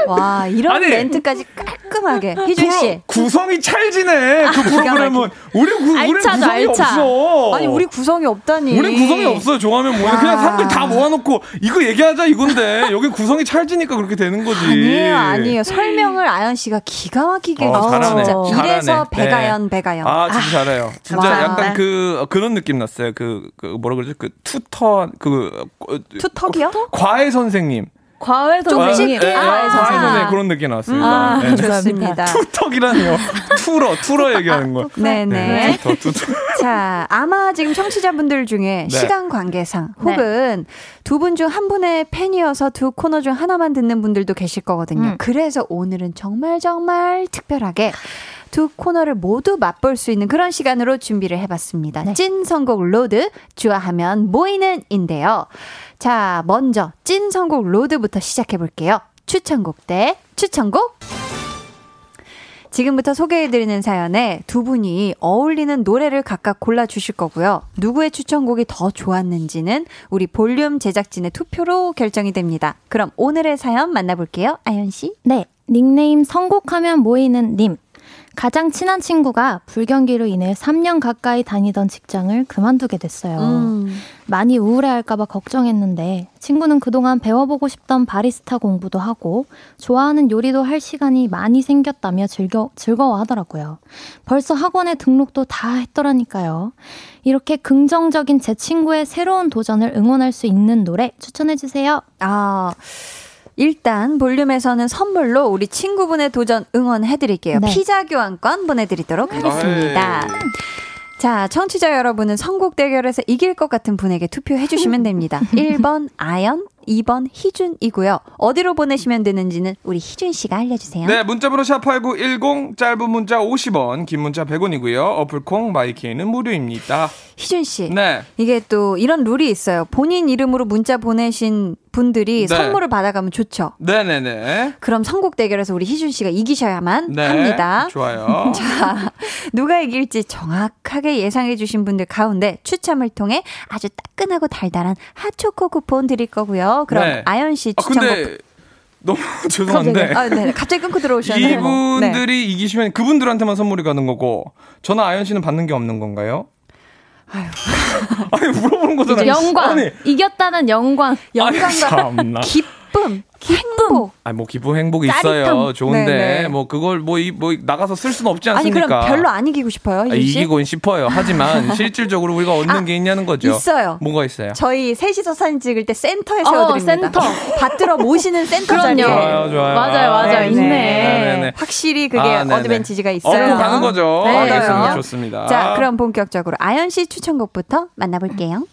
야. 와, 이런 아니. 멘트까지 깔끔하게. 희준 씨. 구, 구성이 찰지네. 그 기가 프로그램은 우리 구, 우리 구성이 알차. 없어. 아니, 우리 구성이 없다니. 우리 구성이 없어요. 좋아하면 뭐냐. 그냥 사람들 다 모아놓고 이거 얘기하자 이건데 여기 구성이 찰지니까 그렇게 되는 거지. 아니에요, 아니에요. 설명을 아연 씨가 기가 막히게 어. 잘하네. 진짜 이래서 잘하네. 배가연, 네. 배가연. 아, 진짜 잘해요. 진짜 감사합니다. 약간 그 그런 느낌 났어요. 그, 그 뭐라 그러죠? 그 tutor 그 어, 투턱이요? 과외 선생님. 과외 선생님. 네, 아, 과외 과외 선생님 선생님. 그런 느낌 났습니다. 아, 네. 좋습니다. *laughs* 투턱이라니요. tutor tutor 얘기하는 거. 네네. 투터 투터. 자, 아마 지금 청취자분들 중에 네. 시간 관계상 네. 혹은 두 분 중 한 분의 팬이어서 두 코너 중 하나만 듣는 분들도 계실 거거든요. 음. 그래서 오늘은 정말 정말 특별하게 두 코너를 모두 맛볼 수 있는 그런 시간으로 준비를 해봤습니다. 네. 찐 선곡 로드, 좋아하면 모이는인데요. 자, 먼저 찐 선곡 로드부터 시작해 볼게요. 추천곡 대 추천곡. 지금부터 소개해드리는 사연에 두 분이 어울리는 노래를 각각 골라주실 거고요. 누구의 추천곡이 더 좋았는지는 우리 볼륨 제작진의 투표로 결정이 됩니다. 그럼 오늘의 사연 만나볼게요. 아연씨. 네, 닉네임 선곡하면 모이는 님. 가장 친한 친구가 불경기로 인해 3년 가까이 다니던 직장을 그만두게 됐어요. 음. 많이 우울해할까봐 걱정했는데 친구는 그동안 배워보고 싶던 바리스타 공부도 하고 좋아하는 요리도 할 시간이 많이 생겼다며 즐겨, 즐거워하더라고요. 벌써 학원에 등록도 다 했더라니까요. 이렇게 긍정적인 제 친구의 새로운 도전을 응원할 수 있는 노래 추천해주세요. 아, 일단 볼륨에서는 선물로 우리 친구분의 도전 응원해드릴게요. 네. 피자 교환권 보내드리도록 하겠습니다. 아이. 자, 청취자 여러분은 선곡 대결에서 이길 것 같은 분에게 투표해주시면 됩니다. *laughs* 1번 아연, 2번 희준이고요. 어디로 보내시면 되는지는 우리 희준 씨가 알려주세요. 네, 문자번호 샵8910, 짧은 문자 50원, 긴 문자 100원이고요. 어플콩, 마이케이는 무료입니다. 희준 씨. 네. 이게 또 이런 룰이 있어요. 본인 이름으로 문자 보내신 분들이 네. 선물을 받아가면 좋죠. 네네네. 그럼 선곡 대결에서 우리 희준 씨가 이기셔야만 네. 합니다. 좋아요. *laughs* 자, 누가 이길지 정확하게 예상해 주신 분들 가운데 추첨을 통해 아주 따끈하고 달달한 핫초코 쿠폰 드릴 거고요. 그럼 네. 아연 씨 아, 추천곡 근데 너무 *laughs* 죄송한데. 아, 네. 갑자기 끊고 들어오셨네요. 이분들이 이기시면 그분들한테만 선물이 가는 거고 저는 아연 씨는 받는 게 없는 건가요? *laughs* 아니 물어보는 거잖아요. 영광. 아니, 이겼다는 영광. 영광과 참나. 기쁨, 행복. 아니 뭐 기쁨 행복 짜릿함. 있어요. 좋은데 네네. 뭐 그걸 뭐, 이, 뭐 나가서 쓸 수는 없지 아니 않습니까? 그럼 별로 안 이기고 싶어요, 아? 이기곤 싶어요. 하지만 *laughs* 실질적으로 우리가 얻는 아, 게 있냐는 거죠. 있어요. 뭐가 있어요? 저희 셋이서 사진 찍을 때 센터에 어, 세워드립니다. 센터. *laughs* 받들어 모시는 센터 자리에. 그럼요. 좋아요, 좋아요. 맞아요, 맞아요. 네, 있네. 네, 네. 확실히 그게 아. 어드밴티지가 있어요. 얻고 가는 거죠. 네. 알겠습니다. 좋습니다. 자, 그럼 본격적으로 아연 씨 추천곡부터 만나볼게요.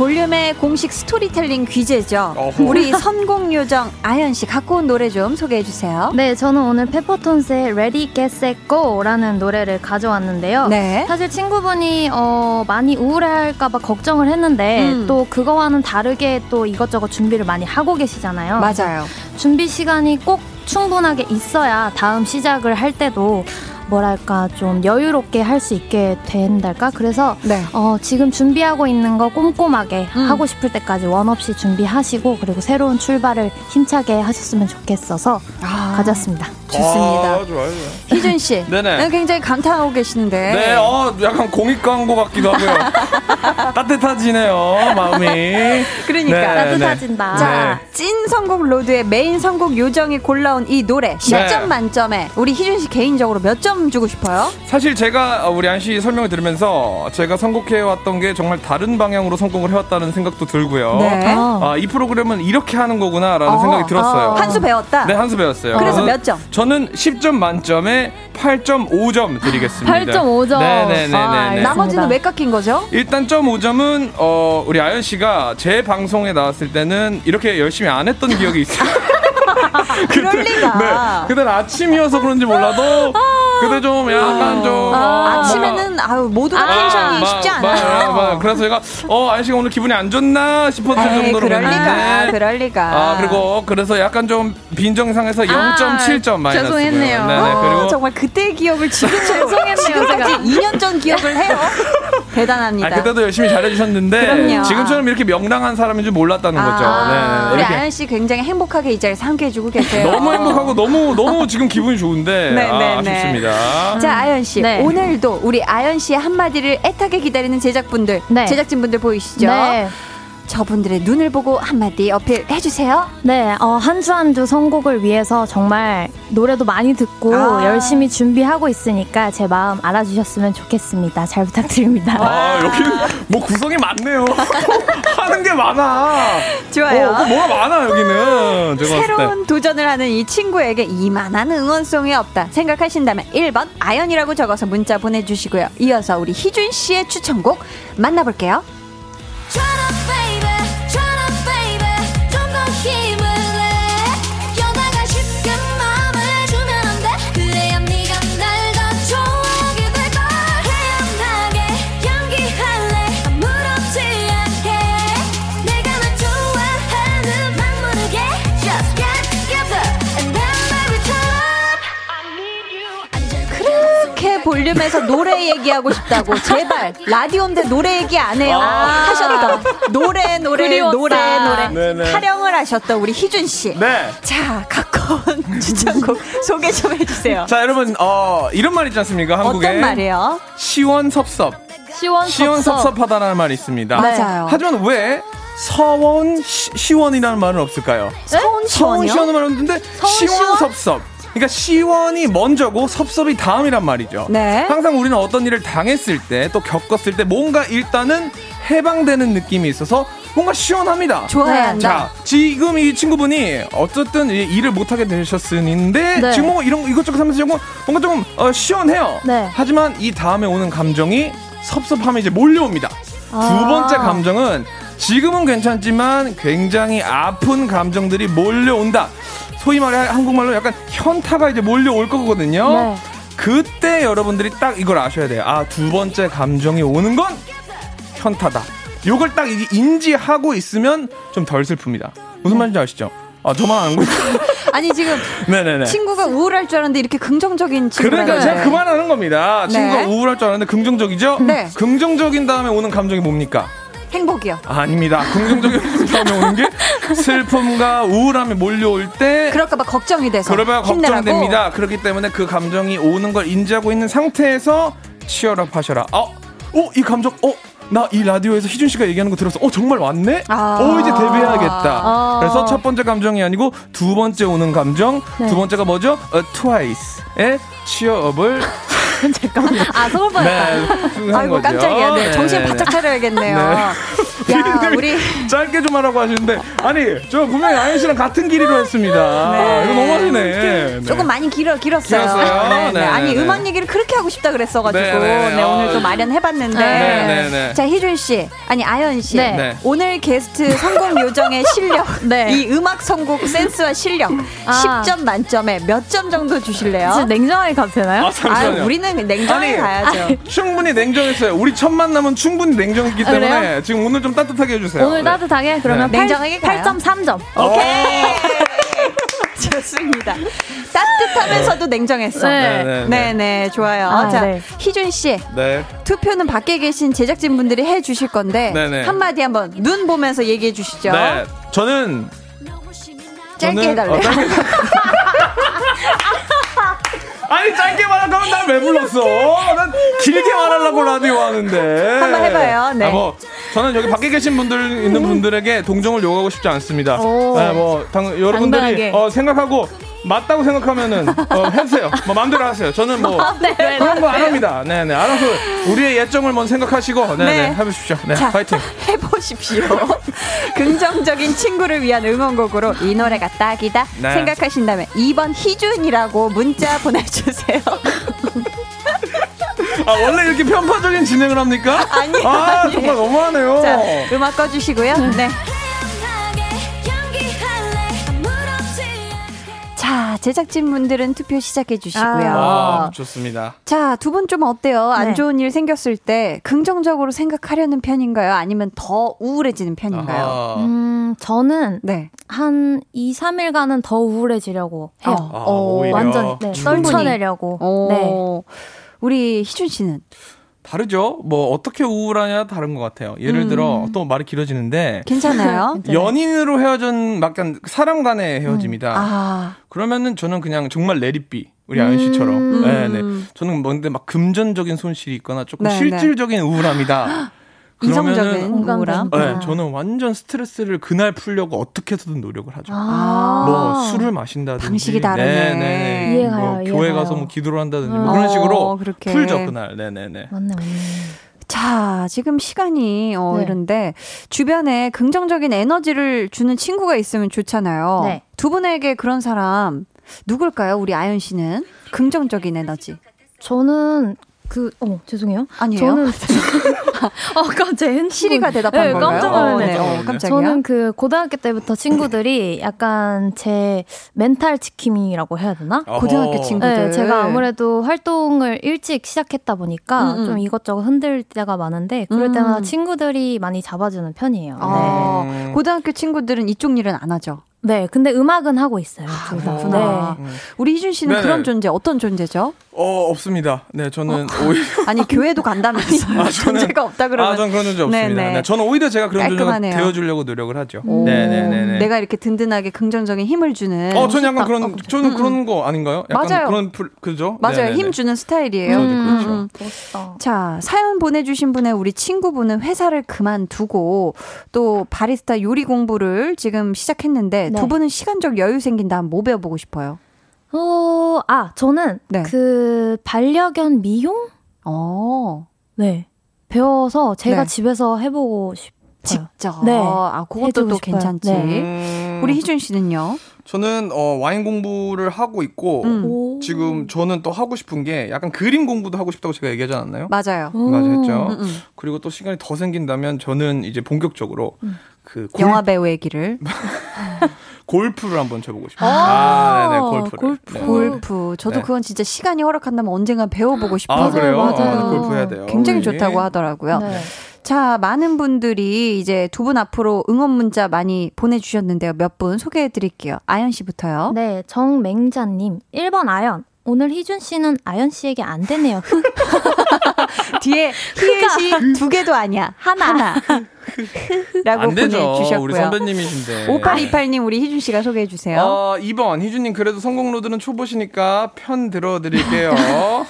볼륨의 공식 스토리텔링 퀴즈죠. 어허. 우리 선곡 요정 아연 씨 갖고 온 노래 좀 소개해 주세요. 네, 저는 오늘 페퍼톤스의 Ready, Get, Set, Go라는 노래를 가져왔는데요. 네. 사실 친구분이 어, 많이 우울해할까봐 걱정을 했는데 음. 또 그거와는 다르게 또 이것저것 준비를 많이 하고 계시잖아요. 맞아요. 준비 시간이 꼭 충분하게 있어야 다음 시작을 할 때도 뭐랄까 좀 여유롭게 할 수 있게 된달까 그래서 네. 어, 지금 준비하고 있는 거 꼼꼼하게 음. 하고 싶을 때까지 원 없이 준비하시고 그리고 새로운 출발을 힘차게 하셨으면 좋겠어서 아, 가졌습니다. 좋습니다. 아, 좋아요, 좋아요. 희준 씨. *laughs* 네네. 굉장히 감탄하고 계시는데. 네, 어, 약간 공익 광고 같기도 하고요. *laughs* 따뜻해지네요, 마음이. 그러니까. 네, 따뜻해진다. 자, 찐 선곡 로드의 메인 선곡 요정이 골라온 이 노래 10점 네. 만점에 우리 희준 씨 개인적으로 몇점 주고 싶어요? 사실 제가 우리 가연 씨 설명을 들으면서 제가 선곡해왔던 게 정말 다른 방향으로 선곡을 해왔다는 생각도 들고요. 네. 아. 아, 이 프로그램은 이렇게 하는 거구나라는 어, 생각이 들었어요. 한 수 배웠다. 네, 한 수 배웠어요. 그래서 몇 점? 저는 10점 만점에 8.5점 드리겠습니다. 8.5점. 네네네네. 아. 나머지는 왜 깎인 거죠? 일단 점 5점은 어 우리 아연 씨가 제 방송에 나왔을 때는 이렇게 열심히 안 했던 기억이 있어요. *laughs* 그럴 리가. 네. 그때 아침이어서 그런지 몰라도 그때 좀 약간 좀 아, 아침에는 아유 모두가 텐션이 마- 쉽지 마- 않아요. 마- 마- 그래서 제가 어 아연 씨가 오늘 기분이 안 좋나 싶었을 에이, 정도로 그럴 리가, 그럴 리가. 아 그리고 그래서 약간 좀 빈정상에서 0.7점 마이너스 죄송했네요. 네네 아, 그리고 정말 그때의 기억을 지금 *laughs* 죄송했네요, 지금까지 제가. 2년 전 기억을 해요. *laughs* 대단합니다. 아, 그때도 열심히 잘해주셨는데. 지금처럼 이렇게 명랑한 사람인 줄 몰랐다는 거죠. 아, 네, 우리 아연 씨 굉장히 행복하게 이 자리에서 함께 해주고 계세요. 너무 행복하고 너무 너무 지금 기분이 좋은데 *laughs* 네, 아, 네, 네. 아쉽습니다. 자, 아연 씨. 네. 오늘도 우리 아연 씨의 한마디를 애타게 기다리는 제작분들, 네. 제작진분들 보이시죠? 네. 저분들의 눈을 보고 한마디 어필해 주세요. 네, 어, 한주 한 주 선곡을 위해서 정말 노래도 많이 듣고 아. 열심히 준비하고 있으니까 제 마음 알아주셨으면 좋겠습니다. 잘 부탁드립니다. 아, 여기는 뭐 구성이 많네요. *laughs* 하는 게 많아. 좋아요. 어, 뭐 뭐가 많아, 여기는. 새로운 도전을 하는 이 친구에게 이만한 응원송이 없다 생각하신다면 1번 아연이라고 적어서 문자 보내주시고요. 이어서 우리 희준 씨의 추천곡 만나볼게요. 볼륨에서 노래 얘기하고 싶다고 제발 라디오인데 노래 얘기 안 해요 하셨던 노래 노래 그리웠다. 노래 노래 네네. 타령을 하셨던 우리 희준 씨. 네. 자온 *laughs* 추천곡 소개 좀 해주세요. 자, 여러분, 어, 이런 말 있지 않습니까? 한국에. 어떤 말이에요? 시원섭섭. 시원 시원섭섭하다라는 말이 있습니다. 맞아요. 하지만 왜 서원 시, 시원이라는 말은 없을까요? 서원 시원이요? 시원은 말은 없는데 시원섭섭. 그러니까 시원이 먼저고 섭섭이 다음이란 말이죠. 네. 항상 우리는 어떤 일을 당했을 때 또 겪었을 때 뭔가 일단은 해방되는 느낌이 있어서 뭔가 시원합니다. 좋아야 한다. 자, 지금 이 친구분이 어쨌든 이 일을 못하게 되셨는데 네. 지금 뭐 이런 거 이것저것 하면서 조금 뭔가 좀 어, 시원해요. 네. 하지만 이 다음에 오는 감정이 섭섭함이 이제 몰려옵니다. 아. 두 번째 감정은 지금은 괜찮지만 굉장히 아픈 감정들이 몰려온다. 소위 말해 한국말로 약간 현타가 이제 몰려올 거거든요. 네. 그때 여러분들이 딱 이걸 아셔야 돼요. 아, 두 번째 감정이 오는 건 현타다. 요걸 딱 인지하고 있으면 좀 덜 슬픕니다. 무슨 말인지 아시죠? 아, 저만 아는 거죠? *laughs* 아니 지금 *laughs* 네네네. 친구가 우울할 줄 알았는데 이렇게 긍정적인 친구. 그러니까 제가 그만하는 겁니다. 네. 친구가 우울할 줄 알았는데 긍정적이죠? 네. 긍정적인 다음에 오는 감정이 뭡니까? 행복이요. 아닙니다. 긍정적인 *laughs* 다음에 오는 게 슬픔과 우울함이 몰려올 때 그럴까봐 걱정이 돼서 그러면. 걱정됩니다. 그렇기 때문에 그 감정이 오는 걸 인지하고 있는 상태에서 치열업 하셔라. 어, 어, 이 감정, 어, 나이 라디오에서 희준 씨가 얘기하는 거 들었어. 어, 정말 왔네? 아. 어, 이제 데뷔해야겠다. 아. 그래서 첫 번째 감정이 아니고 두 번째 오는 감정. 네. 두 번째가 뭐죠? 어, 트와이스의 치어업을 *laughs* *laughs* 아, 서울 뻔했다. 네, 한 아이고 거죠. 깜짝이야. 네, 네, 정신 네. 바짝 차려야겠네요. 네. 야 *laughs* 우리 짧게 좀 하라고 하시는데 아니 저 분명히 아연 씨랑 같은 길이로 했습니다. 네. 이거 너무하시네. 네. 조금 많이 길어 길었어요. 길었어요? 네, 네. 네, 아니 네. 음악 얘기를 그렇게 하고 싶다 그랬어가지고 네, 네, 네. 오늘 또 어. 마련해봤는데. 네, 네, 네. 자 희준 씨, 아니 아연 씨, 네. 네. 오늘 게스트 성공 요정의 실력, *laughs* 네. 이 음악 선곡 센스와 실력 아. 10점 만점에 몇 점 정도 주실래요? 진짜 냉정하게 가도 되나요? 아, 아. 우리는 냉정하게 아니, 가야죠. 충분히 냉정했어요. 우리 첫 만남은 충분히 냉정했기 아, 때문에 그래요? 지금 오늘 좀 따뜻하게 해주세요. 오늘 네. 따뜻하게 그러면 네. 팔 냉정하게 가요. 8.3점. 오케이. *laughs* 좋습니다. 따뜻하면서도 냉정했어. 네. 네, 네. 네, 네, 좋아요. 아, 자, 네. 희준 씨. 네. 투표는 밖에 계신 제작진 분들이 해 주실 건데 네네. 한마디 한번 눈 보면서 얘기해 주시죠. 네. 저는 짧게 저는- 해달래요. 어, 짧게 *laughs* 아니 짧게 말할 거면 난왜 불렀어? 난 길게 말하려고 라디오 하는데. 한번 해봐요. 네. 아, 뭐 저는 여기 밖에 계신 분들 있는 분들에게 동정을 요구하고 싶지 않습니다. 오. 네, 뭐 당, 여러분들이 당당하게. 어, 생각하고 맞다고 생각하면은 어, 해주세요. 뭐 마음대로 하세요. 저는 뭐 네, 그런 거 안 합니다. 네네 알아서 우리의 예정을 먼저 생각하시고 네네 네. 해보십시오. 네 자, 파이팅. *laughs* 해보십시오. 긍정적인 친구를 위한 응원곡으로 이 노래가 딱이다 네. 생각하신다면 2번 희준이라고 문자 *laughs* 보내주세요. 아 원래 이렇게 편파적인 진행을 합니까? *laughs* 아니요, 아 아니에요. 정말 너무하네요. 자, 음악 꺼주시고요. 네. 자, 제작진분들은 투표 시작해 주시고요. 아, 좋습니다. 자, 두 분 좀 어때요? 안 네. 좋은 일 생겼을 때 긍정적으로 생각하려는 편인가요? 아니면 더 우울해지는 편인가요? 아하. 음, 저는 네. 한 2, 3일간은 더 우울해지려고 해요. 어, 아, 어, 오히려. 완전 네. 떨쳐내려고. 어, 네. 우리 희준 씨는 다르죠. 뭐 어떻게 우울하냐 다른 것 같아요. 예를 음. 들어 또 말이 길어지는데 괜찮아요? *laughs* 연인으로 헤어진 약간 사람 간의 헤어짐이다. 아, 그러면은 저는 그냥 정말 레디비 우리 가연 씨처럼. 음. 네, 네. 저는 뭔데 막 금전적인 손실이 있거나 조금 네, 실질적인 우울함이다. *laughs* 이성적인. 우울함. 네, 아. 저는 완전 스트레스를 그날 풀려고 어떻게 해서든 노력을 하죠. 아. 뭐 술을 마신다든지 방식이 다르네. 네네. 이해가요, 뭐 교회 이해가요. 가서 뭐 기도를 한다든지 음. 뭐 그런 식으로 어, 그렇게. 풀죠 그날. 네네네. 맞네, 맞네. 자, 지금 시간이 어, 네. 이런데 주변에 긍정적인 에너지를 주는 친구가 있으면 좋잖아요. 네. 두 분에게 그런 사람 누굴까요? 우리 아연 씨는 긍정적인 에너지. 저는 그, 어, 죄송해요. 아니에요? 저는, *laughs* *laughs* 어, 깜짝이야. 핸드폰. 시리가 대답한 네, 건가요? 깜짝 어, 놀랐네. 네, 어, 깜짝이야. 저는 그 고등학교 때부터 친구들이 약간 제 멘탈 지킴이라고 해야 되나? 고등학교 어허. 친구들. 네, 제가 아무래도 활동을 일찍 시작했다 보니까 음, 음. 좀 이것저것 흔들 때가 많은데 그럴 음. 때마다 친구들이 많이 잡아주는 편이에요. 어, 네. 고등학교 친구들은 이쪽 일은 안 하죠. 네, 근데 음악은 하고 있어요. 둘 다. 그렇구나. 네. 우리 희준 씨는 네네. 그런 존재 어떤 존재죠? 어, 없습니다. 네, 저는 오히려. 아니 교회도 간다면서요. *laughs* 아, 저는- 존재가 없다 그러면 아, 저는 그런 존재 없습니다. 네네. 네, 저는 오히려 제가 그런 존재가 깔끔하네요. 되어주려고 노력을 하죠. 오, 네네네. 내가 이렇게 든든하게 긍정적인 힘을 주는 어, 저는 약간 어, 그런, 저는 그런 거 아닌가요? 약간 맞아요. 그런, 풀, 그죠? 맞아요. 네네네. 힘 주는 스타일이에요. 음, 그렇죠. 음. 멋있다. 자, 사연 보내주신 분의 우리 친구분은 회사를 그만두고 또 바리스타 요리 공부를 지금 시작했는데 네. 두 분은 시간적 여유 생긴다면 뭐 배워보고 싶어요? 어, 아, 저는 네. 그 반려견 미용? 어, 네. 배워서 제가 네. 집에서 해보고 싶어요. 직접. 네. 아, 그것도 또 싶어요. 괜찮지. 네. 음, 우리 희준 씨는요? 저는 어, 와인 공부를 하고 있고, 음. 오. 지금 저는 또 하고 싶은 게 약간 그림 공부도 하고 싶다고 제가 얘기하지 않았나요? 맞아요. 오. 맞아 했죠. 음, 음. 그리고 또 시간이 더 생긴다면 저는 이제 본격적으로 그 골, 영화 배우의 길을. *laughs* 골프를 한번 쳐보고 싶어요. 아, 네네, 골프를. 골프. 네. 골프. 저도 네. 그건 진짜 시간이 허락한다면 언젠가 배워보고 싶어요. 아, 그래요? 맞아요. 아, 골프 해야 돼요. 굉장히 우리. 좋다고 하더라고요. 네. 자, 많은 분들이 이제 두 분 앞으로 응원 문자 많이 보내주셨는데요. 몇 분 소개해 드릴게요. 아연 씨부터요. 네, 정맹자님. 1번 아연. 오늘 희준 씨는 아연 씨에게 안 되네요. *laughs* 흐. 뒤에 *laughs* 히읗이 두 개도 아니야. 하나. *laughs* 라고 안 되죠. 보내주셨고요. 우리 선배님이신데. 5828님 우리 희준 씨가 소개해 주세요. 어, 2번 희준님 그래도 선곡 로드는 초보시니까 편 들어드릴게요. *laughs*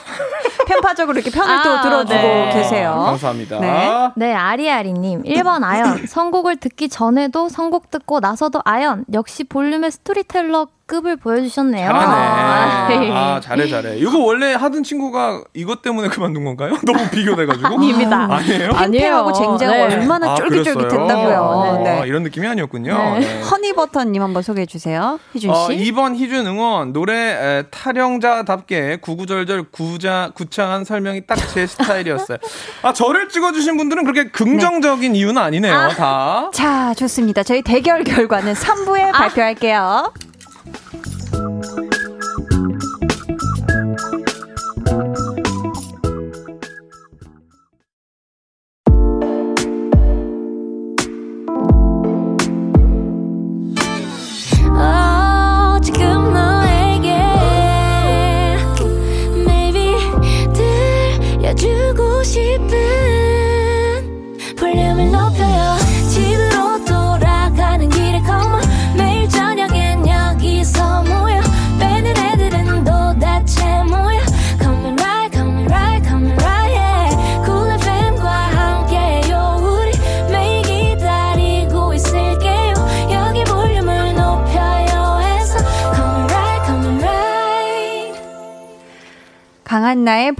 편파적으로 이렇게 편을 아, 또 들어주고 네. 계세요. 감사합니다. 네. 네, 아리아리님. 1번 아연. 선곡을 듣기 전에도 선곡 듣고 나서도 아연. 역시 볼륨의 스토리텔러 급을 보여주셨네요. 잘하네. 아, 아, 잘해, 잘해. 이거 원래 하던 친구가 이것 때문에 그만둔 건가요? *laughs* 너무 비교돼가지고? 아닙니다. 아니에요? 팽팽하고 쟁쟁 네. 얼마나 아, 쫄깃쫄깃했다고요. 그랬어요? 네. 아, 이런 느낌이 아니었군요. 네. 네. 허니버터님 한번 소개해 주세요. 희준 어, 씨. 2번 희준 응원 노래 에, 타령자답게 구구절절 구자 구창한 설명이 딱 제 스타일이었어요. *laughs* 아 저를 찍어주신 분들은 그렇게 긍정적인 이유는 아니네요. 다. 자, 좋습니다. 저희 대결 결과는 3부에 발표할게요. Thank you.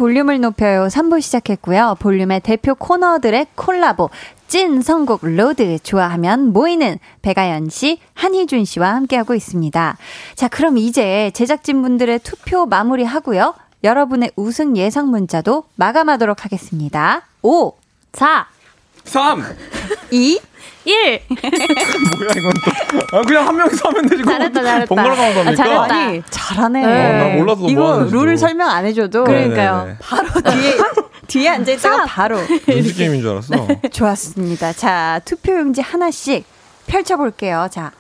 볼륨을 높여요 3부 시작했고요. 볼륨의 대표 코너들의 콜라보 찐 선곡 로드 좋아하면 모이는 백아연 씨, 한희준 씨와 함께하고 있습니다. 자, 그럼 이제 제작진분들의 투표 마무리하고요. 여러분의 우승 예상 문자도 마감하도록 하겠습니다. 5, 4, 3 2, 1. *laughs* 뭐야 이건 또. 아 그냥 한 명이서 하면 되지. 잘했다, 잘했다. 번갈아 가면서 아, 합니까? 잘했다. 아니, 잘하네. 네. 나 몰라서 뭐 이거. 룰을 설명 안 해줘도 그러니까요. 네네네. 바로 뒤에, *laughs* 뒤에 앉아 있다가 바로. *laughs* 눈치 게임인 줄 알았어. 좋았습니다. 자, 투표용지 하나씩 펼쳐볼게요. 자,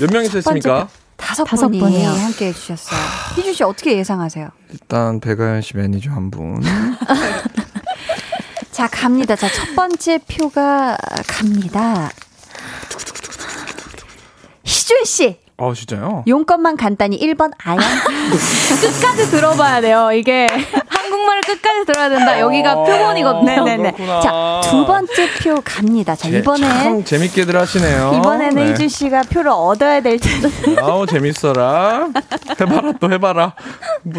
몇 명이서 했습니까? 다섯 다섯 분이 분이요. 함께 해주셨어요. 희준 씨 어떻게 예상하세요? 일단 백아연 씨 매니저 한 분. 자, 갑니다. 자, 첫 번째 표가 갑니다. 희준 씨, 아 진짜요? 용건만 간단히 1번 아연. *laughs* 끝까지 들어봐야 돼요. 이게 *laughs* 한국말을 끝까지 들어야 된다. 여기가 어, 표본이거든요. 네네네. 그렇구나. 자, 두 번째 표 갑니다. 자, 제- 이번엔 참 재밌게들 하시네요. 이번에는 네. 희준 씨가 표를 얻어야 될 텐데. 아우 재밌어라. 해봐라 또 해봐라.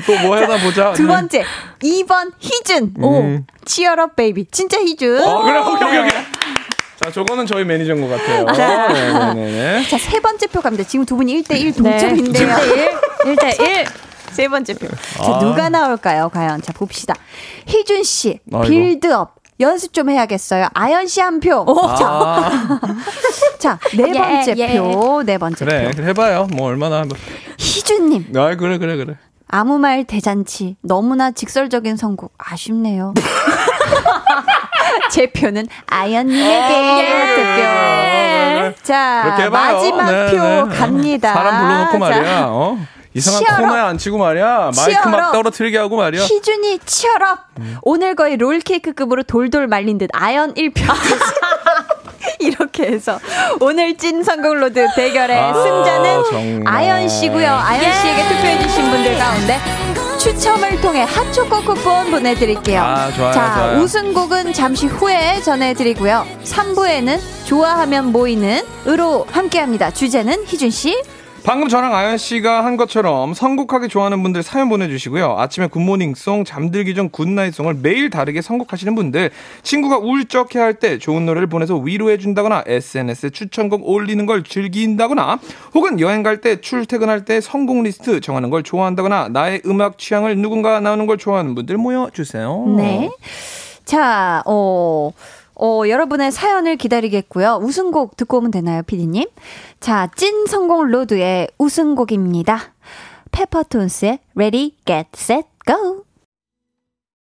또 뭐 해다 보자. 두 네. 번째, 2번 희준. 음. 오, cheer up baby. 진짜 희준. 어 그래 오케이 오케이 오케이. 자 저거는 저희 매니저인 것 같아요. 네네네. 자, 세 번째 표 갑니다. 지금 두 분이 1대1 네. 동점인데요. 1대1. 1대1. 세 번째 표. 자, 아. 누가 나올까요? 과연. 자, 봅시다. 희준 씨, 아이고. 빌드업. 연습 좀 해야겠어요. 아연 씨 한 표. 아, *laughs* 자, 네 예, 번째 예. 표. 네 번째 그래 표. 해봐요. 뭐 얼마나 뭐. 희준님, 아 그래 그래 그래. 아무 말 대잔치. 너무나 직설적인 선곡. 아쉽네요. *laughs* *laughs* 제 표는 아연님에게 투표. 자, 그렇게 해봐요. 마지막 네, 표 네, 네. 갑니다. 사람 불러놓고 자, 말이야. 어? 이상한 cheer up. 코너에 안 치고 말이야. 마이크 cheer up. 막 떨어뜨리게 하고 말이야. 희준이 cheer up. 오늘 거의 롤케이크급으로 돌돌 말린 듯 아연 1표. *laughs* 이렇게 해서 오늘 찐 선곡 로드 대결의 아, 승자는 정말. 아연 씨고요. 아연 씨에게 투표해 주신 분들 가운데 추첨을 통해 핫초코 쿠폰 보내드릴게요. 아, 좋아요, 자, 좋아요. 우승곡은 잠시 후에 전해드리고요. 3부에는 좋아하면 모이는 으로 함께합니다. 주제는 희준 씨. 방금 저랑 아연 씨가 한 것처럼 선곡하기 좋아하는 분들 사연 보내주시고요. 아침에 굿모닝송, 잠들기 전 굿나잇송을 매일 다르게 선곡하시는 분들, 친구가 울적해 할 때 좋은 노래를 보내서 위로해준다거나 SNS에 추천곡 올리는 걸 즐긴다거나 혹은 여행 갈 때 출퇴근할 때 선곡 리스트 정하는 걸 좋아한다거나 나의 음악 취향을 누군가 나누는 걸 좋아하는 분들 모여주세요. 네. 자, 어, 어, 여러분의 사연을 기다리겠고요. 우승곡 듣고 오면 되나요, 피디님? 자, 찐 선곡 로드의 우승곡입니다. 페퍼톤스의 Ready, Get, Set, Go.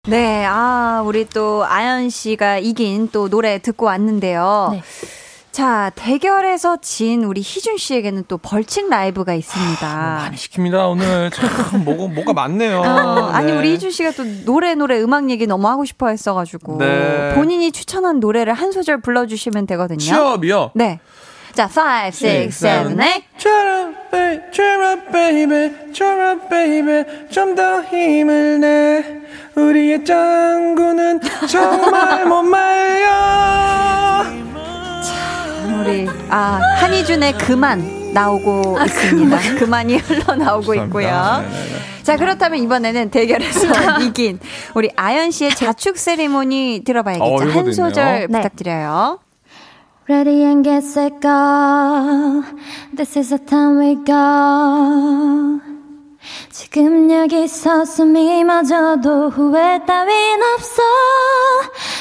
네, 아, 우리 또 아연 씨가 이긴 또 노래 듣고 왔는데요. 네. 자, 대결에서 진 우리 희준 씨에게는 또 벌칙 라이브가 있습니다. 많이 시킵니다 오늘 참 뭐가 뭐가 많네요. 어, 아니 네. 우리 희준 씨가 또 노래 노래 음악 얘기 너무 하고 싶어 했어가지고 네. 본인이 추천한 노래를 한 소절 불러주시면 되거든요. 취업이요. 네. 자, 5, 6, 7, 8. Cheer up, baby, up, baby, up, baby. 좀 더 힘을 내. 우리의 짱구는 정말 못 말려. 우리 아 한희준의 그만 나오고 있습니다. 그만. 이 흘러 나오고 있고요. 감사합니다. 네네네. 자 그렇다면 이번에는 대결에서 *laughs* 이긴 우리 아연 씨의 자축 세리머니 들어봐야겠죠. 어, 한 소절 네. 부탁드려요. Ready and get set go. This is the time we go. 지금 여기 서 숨이마저도 후회 따윈 없어.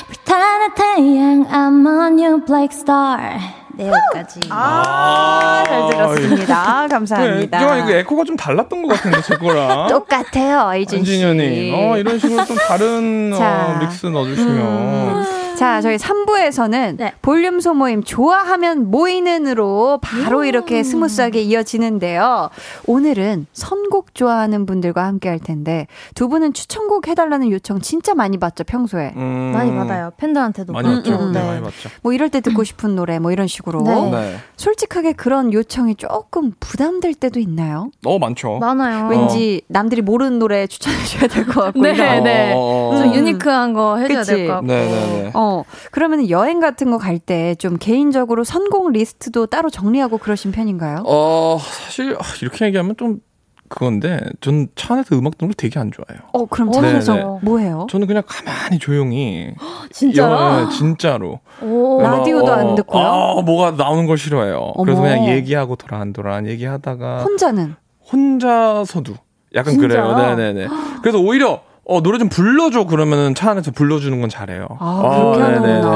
불타는 태양, I'm on you, black star. 네, 여기까지. 아, 잘 들었습니다. 네, 감사합니다. 저 이거 에코가 좀 달랐던 것 같은데 제 거랑. *laughs* 똑같아요, 이준 씨. 은진현님, 어 이런 식으로 좀 다른 자. 어, 믹스 넣어주시면. 자, 저희 3부에서는 네. 볼륨 소모임 좋아하면 모이는으로 바로 이렇게 스무스하게 이어지는데요. 오늘은 선곡 좋아하는 분들과 함께 할 텐데 두 분은 추천곡 해달라는 요청 진짜 많이 받죠, 평소에. 음, 많이 받아요. 팬들한테도. 많이 받죠. 그렇고. 네, 네. 많이 받죠. 뭐 이럴 때 듣고 싶은 노래 뭐 이런 식으로. 네. 네. 솔직하게 그런 요청이 조금 부담될 때도 있나요? 너무 많죠. 많아요. 왠지 남들이 모르는 노래 추천해 줘야 될 것 같고. 네. 네. 어, 어, 좀 어. 유니크한 거 해줘야? 될 것 같고. 네 네 네. 어, 그러면 여행 같은 거 갈 때 좀 개인적으로 선곡 리스트도 따로 정리하고 그러신 편인가요? 어 사실 아, 이렇게 얘기하면 좀 그건데 전 차 안에서 음악 듣는 걸 되게 안 좋아해요. 어, 그럼 어, 차에서 네네. 뭐 해요? 저는 그냥 가만히 조용히 *gasps* 진짜요? 여- 네, 진짜로 오. 라- 라디오도 안 듣고요? 아, 뭐가 나오는 걸 싫어해요. 그래서 어머. 그냥 얘기하고 도란도란 얘기하다가 혼자는? 혼자서도 약간 진짜요? 그래요. 네네네. *gasps* 그래서 오히려 어, 노래 좀 불러줘 그러면은 차 안에서 불러주는 건 잘해요. 아, 그렇게 하는구나.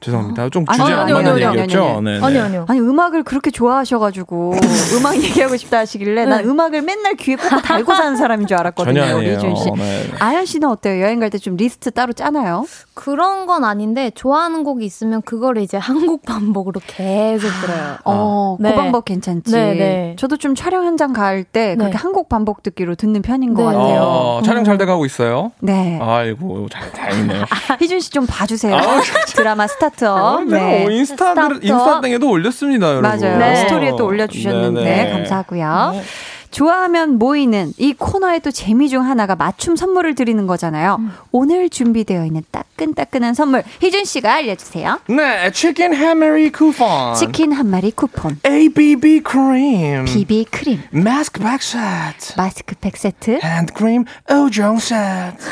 죄송합니다. 좀 아니, 주제 아니, 안 아니, 맞는 아니, 아니, 얘기였죠? 아니, 네네. 아니요, 아니요. 아니 음악을 그렇게 좋아하셔가지고 *laughs* 음악 얘기하고 싶다 하시길래 난 네. 음악을 맨날 귀에 꽂고 달고 사는 사람인 줄 알았거든요. 전혀 아니에요. 이준 씨. 네. 아연 씨는 어때요? 여행 갈 때 좀 리스트 따로 짜나요? 그런 건 아닌데 좋아하는 곡이 있으면 그거를 이제 한국 반복으로 계속 들어요. 어, 네. 그 방법 괜찮지. 네, 네. 저도 좀 촬영 현장 갈 때 그렇게 네. 한곡 반복 듣기로 듣는 편인 것 네. 같아요. 어, 촬영 잘 돼가고 있어요. 네. 아이고, 잘, 다행이네요. *laughs* 희준 씨 좀 봐주세요. 아, 드라마 스타트업. 어, 네. 네. 인스타, 스타트. 인스타 등에도 올렸습니다, 여러분. 맞아요. 네. 스토리에 또 올려주셨는데 네네. 감사하고요. 네. 좋아하면 모이는 이 코너의 또 재미 중 하나가 맞춤 선물을 드리는 거잖아요. 음. 오늘 준비되어 있는 따끈따끈한 선물 희준 씨가 알려주세요. 네, 치킨 한 마리 쿠폰. 치킨 한 마리 쿠폰, 아, 비비 크림. 비비 크림, 마스크팩 세트. 마스크팩 세트, 핸드크림 5종 세트.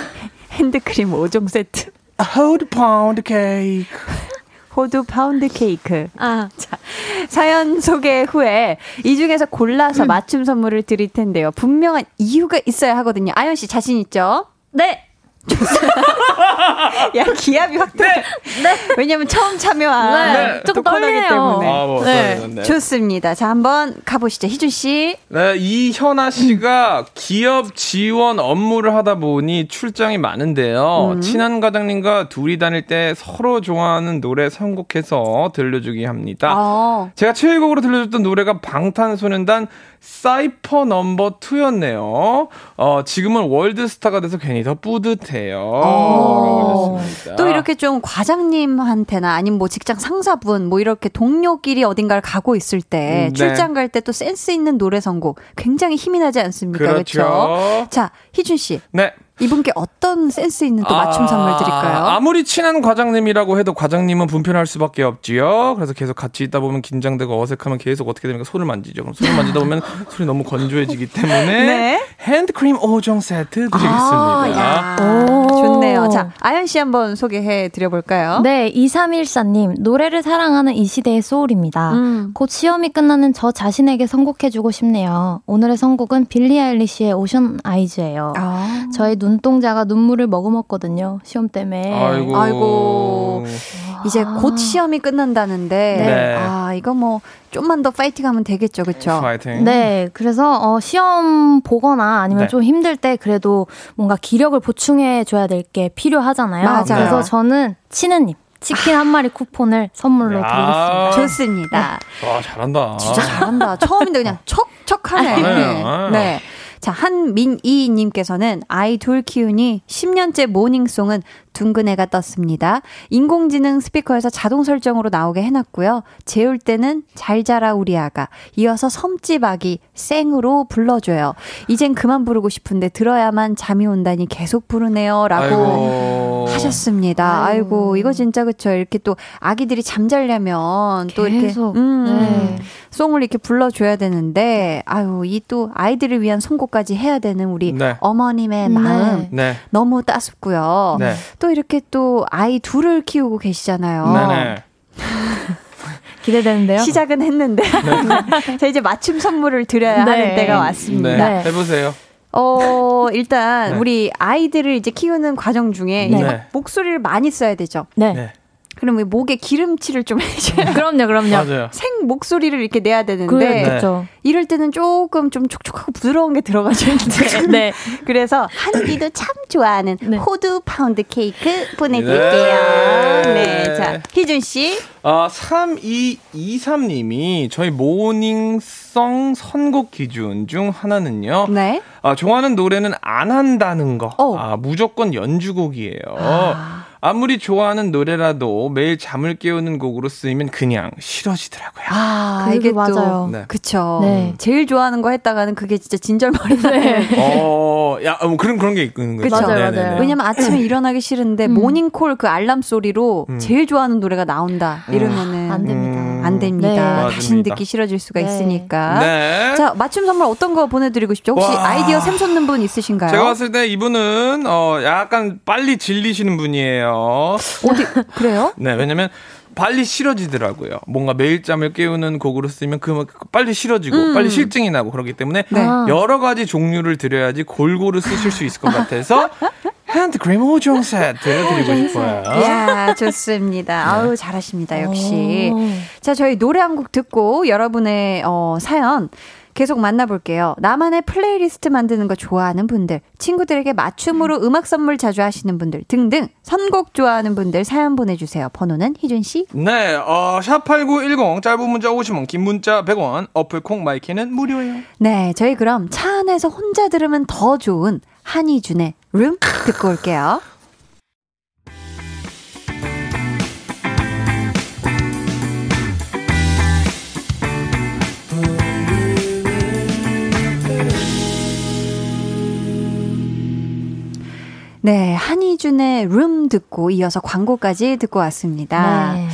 핸드크림 5종 세트, 호두 파운드 케이크. 호두 파운드 케이크. 아, 자, 사연 소개 후에 이 중에서 골라서 음. 맞춤 선물을 드릴 텐데요. 분명한 이유가 있어야 하거든요. 아연 씨 자신 있죠? 네. 야, 기압이 확 네. 왜냐면 처음 참여한 네. 조금 떨리네요. 때문에. 아, 뭐, 네. 네. 네. 좋습니다. 자, 한번 가보시죠. 희준 씨. 네, 이현아 씨가 기업 지원 업무를 하다 보니 출장이 많은데요. 음. 친한 과장님과 둘이 다닐 때 서로 좋아하는 노래 선곡해서 들려주기 합니다. 어. 제가 최애곡으로 들려줬던 노래가 방탄소년단 사이퍼 넘버 2였네요. 어, 지금은 월드스타가 돼서 괜히 더 뿌듯해 요. 라고 하셨습니다. 또 이렇게 좀 과장님한테나 아니면 뭐 직장 상사분 뭐 이렇게 동료끼리 어딘가를 가고 있을 때 음, 네. 출장 갈 때 또 센스 있는 노래 선곡 굉장히 힘이 나지 않습니까? 그렇죠. 그렇죠? 자, 희준 씨. 네. 이분께 어떤 센스 있는 또 맞춤 선물 드릴까요? 아, 아무리 친한 과장님이라고 해도 과장님은 분편할 수밖에 없지요. 그래서 계속 같이 있다 보면 긴장되고 어색하면 계속 어떻게 됩니까? 손을 만지죠. 그럼 손을 만지다 보면 *laughs* 손이 너무 건조해지기 때문에 네. 핸드크림 5종 세트 드리겠습니다. 아, 야, 오. 좋네요. 자, 아연 씨 한번 소개해 드려 볼까요? 네, 2314님, 노래를 사랑하는 이 시대의 소울입니다. 음. 곧 시험이 끝나는 저 자신에게 선곡해 주고 싶네요. 오늘의 선곡은 빌리 아일리시의 ocean eyes예요. 아. 저의 눈동자가 눈물을 머금었거든요. 시험 때문에. 아이고. 아이고. 이제 곧 시험이 끝난다는데 네. 아 이거 뭐 좀만 더 파이팅하면 되겠죠, 그렇죠? 파이팅. 네, 그래서 어, 시험 보거나 아니면 네. 좀 힘들 때 그래도 뭔가 기력을 보충해 줘야 될 게 필요하잖아요. 맞아요. 그래서 저는 치느님 치킨 한 마리 쿠폰을 선물로 야. 드리겠습니다. 좋습니다. 와, 잘한다. 진짜 잘한다. 처음인데 그냥 척척하네. 잘해요. 네. 자, 한민이님께서는 아이 둘 키우니 10년째 모닝송은 둥근 애가 떴습니다. 인공지능 스피커에서 자동 설정으로 나오게 해놨고요. 재울 때는 잘 자라 우리 아가. 이어서 섬집 아기 생으로 불러줘요. 이젠 그만 부르고 싶은데 들어야만 잠이 온다니 계속 부르네요. 라고 아이고. 하셨습니다. 아이고. 이거 진짜 그쵸. 이렇게 또 아기들이 잠자려면 또 이렇게 계속, 음, 네. 송을 이렇게 불러줘야 되는데 아유 이 또 아이들을 위한 선곡까지 해야 되는 우리 네. 어머님의 네. 마음 네. 너무 따숩고요. 네. 또 이렇게 또 아이 둘을 키우고 계시잖아요. 네네. *laughs* 기대되는데요. 시작은 했는데 *laughs* 자 이제 맞춤 선물을 드려야 네. 하는 때가 왔습니다. 네. 네. 해보세요. 어 일단 네. 우리 아이들을 이제 키우는 과정 중에 네. 이제 네. 목소리를 많이 써야 되죠. 네. 네. 그럼 이 목에 기름칠을 좀 해줘야 *laughs* 그럼요, 그럼요. 맞아요. 생 목소리를 이렇게 내야 되는데 그렇죠. 이럴 때는 조금 좀 촉촉하고 부드러운 게 들어가줘야 *laughs* 돼. 네. 그래서 한디도 참 좋아하는 네. 호두 파운드 케이크 보내드릴게요. 네. 네. 자, 희준 씨. 아, 3223님이 저희 morning song 선곡 기준 중 하나는요. 네. 아, 좋아하는 노래는 안 한다는 거. 어. 아, 무조건 연주곡이에요. 아. 아무리 좋아하는 노래라도 매일 잠을 깨우는 곡으로 쓰이면 그냥 싫어지더라고요. 아, 그게 이게 또. 맞아요. 네. 그쵸. 네. 제일 좋아하는 거 했다가는 그게 진짜 진절머리네. *laughs* 어, 야, 뭐 그런 그런 게 있는 거죠. 그쵸. 맞아요, 네네네. 맞아요. 왜냐면 아침에 일어나기 싫은데 음. 모닝콜 그 알람 소리로 음. 제일 좋아하는 노래가 나온다. 음. 이러면은 안 됩니다. 음. 안 됩니다. 네. 다시. 듣기 싫어질 수가 네. 있으니까. 네. 자, 맞춤 선물 어떤 거 보내드리고 싶죠? 혹시 와. 아이디어 샘솟는 분 있으신가요? 제가 봤을 때 이분은 어 약간 빨리 질리시는 분이에요. 어디, 그래요? *laughs* 네, 왜냐면 빨리 싫어지더라고요. 뭔가 매일 잠을 깨우는 곡으로 쓰면 그 빨리 싫어지고 음. 빨리 싫증이 나고 그렇기 때문에 네. 아. 여러 가지 종류를 드려야지 골고루 쓰실 수 있을 것 같아서 *laughs* 핸드크림 5종 세트 드리고 싶어요. 이야, 좋습니다. 아우, 잘하십니다, 역시. 오. 자, 저희 노래 한 곡 듣고 여러분의 어, 사연 계속 만나볼게요. 나만의 플레이리스트 만드는 거 좋아하는 분들, 친구들에게 맞춤으로 음악 선물 자주 하시는 분들 등등 선곡 좋아하는 분들 사연 보내주세요. 번호는 희준 씨. 네, 어, 샵8910 짧은 문자 50원, 긴 문자 100원, 어플 콩 마이케이는 무료예요. 네, 저희 그럼 차 안에서 혼자 들으면 더 좋은 한희준의 룸 듣고 올게요. 네, 한희준의 룸 듣고 이어서 광고까지 듣고 왔습니다. 네.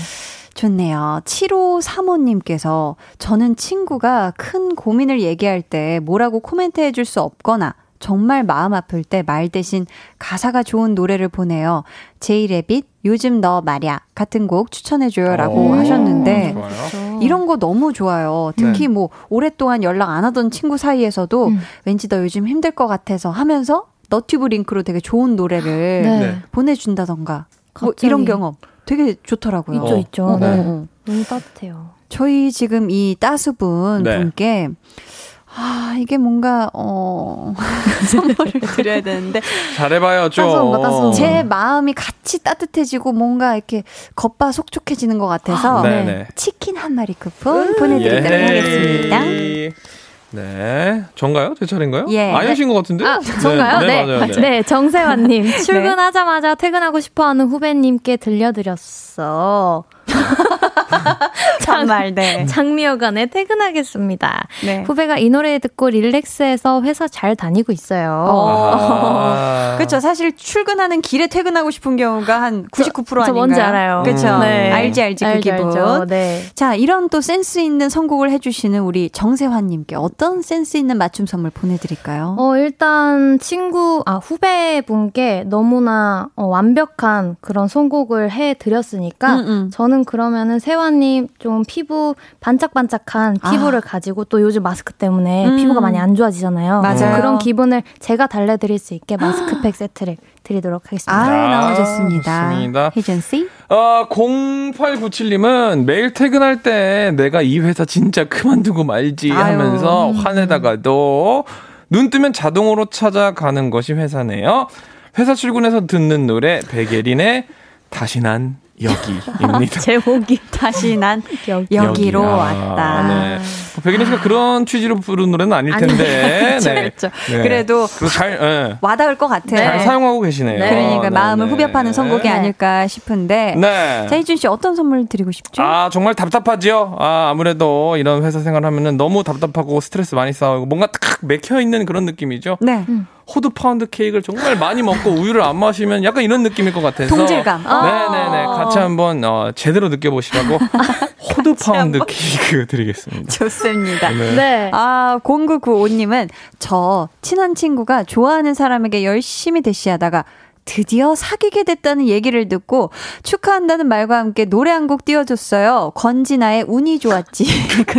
좋네요. 7호 사모님께서 저는 친구가 큰 고민을 얘기할 때 뭐라고 코멘트 해줄 수 없거나 정말 마음 아플 때 말 대신 가사가 좋은 노래를 보내요. 제이레빗 요즘 너 말야 같은 곡 추천해줘요 라고 오, 하셨는데 좋아요. 이런 거 너무 좋아요. 특히 뭐 오랫동안 연락 안 하던 친구 사이에서도 음. 왠지 너 요즘 힘들 것 같아서 하면서 너튜브 링크로 되게 좋은 노래를 네. 네. 보내준다던가 뭐. 이런 경험 되게 좋더라고요. 있죠, 어. 있죠. 어, 네. 어, 어. 너무 따뜻해요. 저희 지금 이 따수분 네. 분께 아 이게 뭔가 어 *laughs* 선물을 *laughs* 드려야 되는데 잘해봐요 좀. 따스한 거. 제 마음이 같이 따뜻해지고 뭔가 이렇게 겉바속촉해지는 것 같아서 네네. 치킨 한 마리 쿠폰 보내드리도록 예헤이. 하겠습니다. 네, 전가요? 제 차례인가요? 예. 아니신 것 같은데? 아, 전가요? 네, 네. 맞아요. 네. *laughs* 네, 정세환님. 출근하자마자 퇴근하고 싶어 하는 후배님께 들려드렸어. *laughs* 정말 네. 장미여관에 퇴근하겠습니다. 네. 후배가 이 노래 듣고 릴렉스해서 회사 잘 다니고 있어요. 그렇죠. 사실 출근하는 길에 퇴근하고 싶은 경우가 한 99%저 아닌가요? 뭔지 알아요. 그렇죠. 네. 알지 알지 그 알죠, 기분. 알죠. 네. 자, 이런 또 센스 있는 선곡을 해주시는 우리 정세환님께 어떤 센스 있는 맞춤 선물 보내드릴까요? 어, 일단 친구, 아, 후배분께 너무나 어, 완벽한 그런 선곡을 해 드렸으니까 음, 음. 저는 그러면은 세환 님 좀 피부 반짝반짝한 아. 피부를 가지고 또 요즘 마스크 때문에 음. 피부가 많이 안 좋아지잖아요. 맞아요. 그런 기분을 제가 달래드릴 수 있게 마스크팩 세트를 드리도록 하겠습니다. 아, 아, 너무 좋습니다. 좋습니다. 혜준 씨? 어, 0897님은 매일 퇴근할 때 내가 이 회사 진짜 그만두고 말지 아유. 하면서 화내다가도 눈 뜨면 자동으로 찾아가는 것이 회사네요. 회사 출근해서 듣는 노래 백예린의 다시 난 여기입니다. *laughs* 제목이 다시 난 여기. 여기로 여기. 아, 왔다. 네. 뭐 백예린 씨가 그런 취지로 부른 노래는 아닐 텐데. *laughs* 그렇죠, 그렇죠. 그래도 그래도 잘, 예. 와닿을 것 같아요. 잘 사용하고 계시네요. 그러니까 네, 마음을 네. 후벼 파는 선곡이 아닐까 싶은데. 네. 자, 혜준 씨 어떤 선물 드리고 싶죠? 아, 정말 답답하지요? 아, 아무래도 이런 회사 생활 하면은 너무 답답하고 스트레스 많이 쌓이고 뭔가 탁 맥혀 있는 그런 느낌이죠? 네. 호두 파운드 케이크를 정말 많이 먹고 우유를 안 마시면 약간 이런 느낌일 것 같아서. 동질감. 네네네. 같이 한번, 어, 제대로 느껴보시라고 *laughs* 호두 파운드 케이크 드리겠습니다. 좋습니다. 네. 네. 아, 0995님은 저 친한 친구가 좋아하는 사람에게 열심히 대시하다가 드디어 사귀게 됐다는 얘기를 듣고 축하한다는 말과 함께 노래 한 곡 띄워줬어요. 권진아의 운이 좋았지.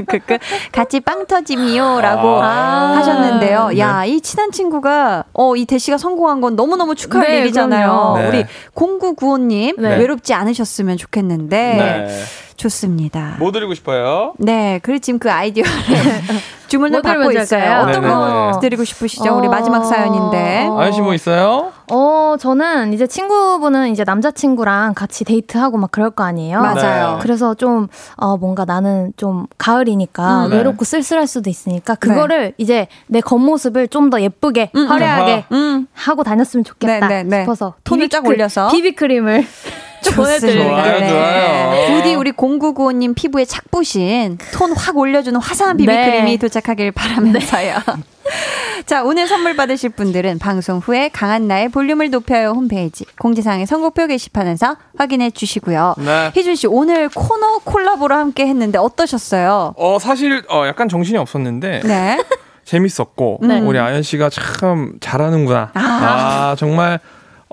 *laughs* 같이 빵 터짐이요. 라고 아. 하셨는데요. 네. 야, 이 친한 친구가, 어, 이 대시가 성공한 건 너무너무 축하할 네, 일이잖아요. 네. 우리 0995님, 네. 외롭지 않으셨으면 좋겠는데. 네. 좋습니다. 뭐 드리고 싶어요? 네, 그리고 지금 그 아이디어를 *laughs* 주문을 뭐 받고 있어요. 어떤 네네네. 거 드리고 싶으시죠? 우리 어. 마지막 사연인데. 어. 아연 씨뭐 있어요? 어, 저는 이제 친구분은 이제 남자친구랑 같이 데이트하고 막 그럴 거 아니에요. 맞아요. 네. 그래서 좀, 어, 뭔가 나는 좀 가을이니까 음. 네. 외롭고 쓸쓸할 수도 있으니까 그거를 이제 내 겉모습을 좀 더 예쁘게, 음, 화려하게 음, 하고 다녔으면 좋겠다 네, 네, 네. 싶어서 톤을 쫙 올려서. 비비크림을 *laughs* 보내드립니다. 좋아요, 네. 좋아요. 부디 우리 0995님 피부에 착 부신 톤 확 올려주는 화사한 비비크림이 네. 도착하길 바라면서요. *laughs* *laughs* 자, 오늘 선물 받으실 분들은 방송 후에 강한 나의 볼륨을 높여요 홈페이지 공지사항의 선곡표 게시판에서 확인해 주시고요. 네. 희준 씨, 오늘 코너 콜라보로 함께 했는데 어떠셨어요? 어, 사실, 어, 약간 정신이 없었는데. 네. *laughs* 재밌었고 네. 우리 아연 씨가 참 잘하는구나. 아, 정말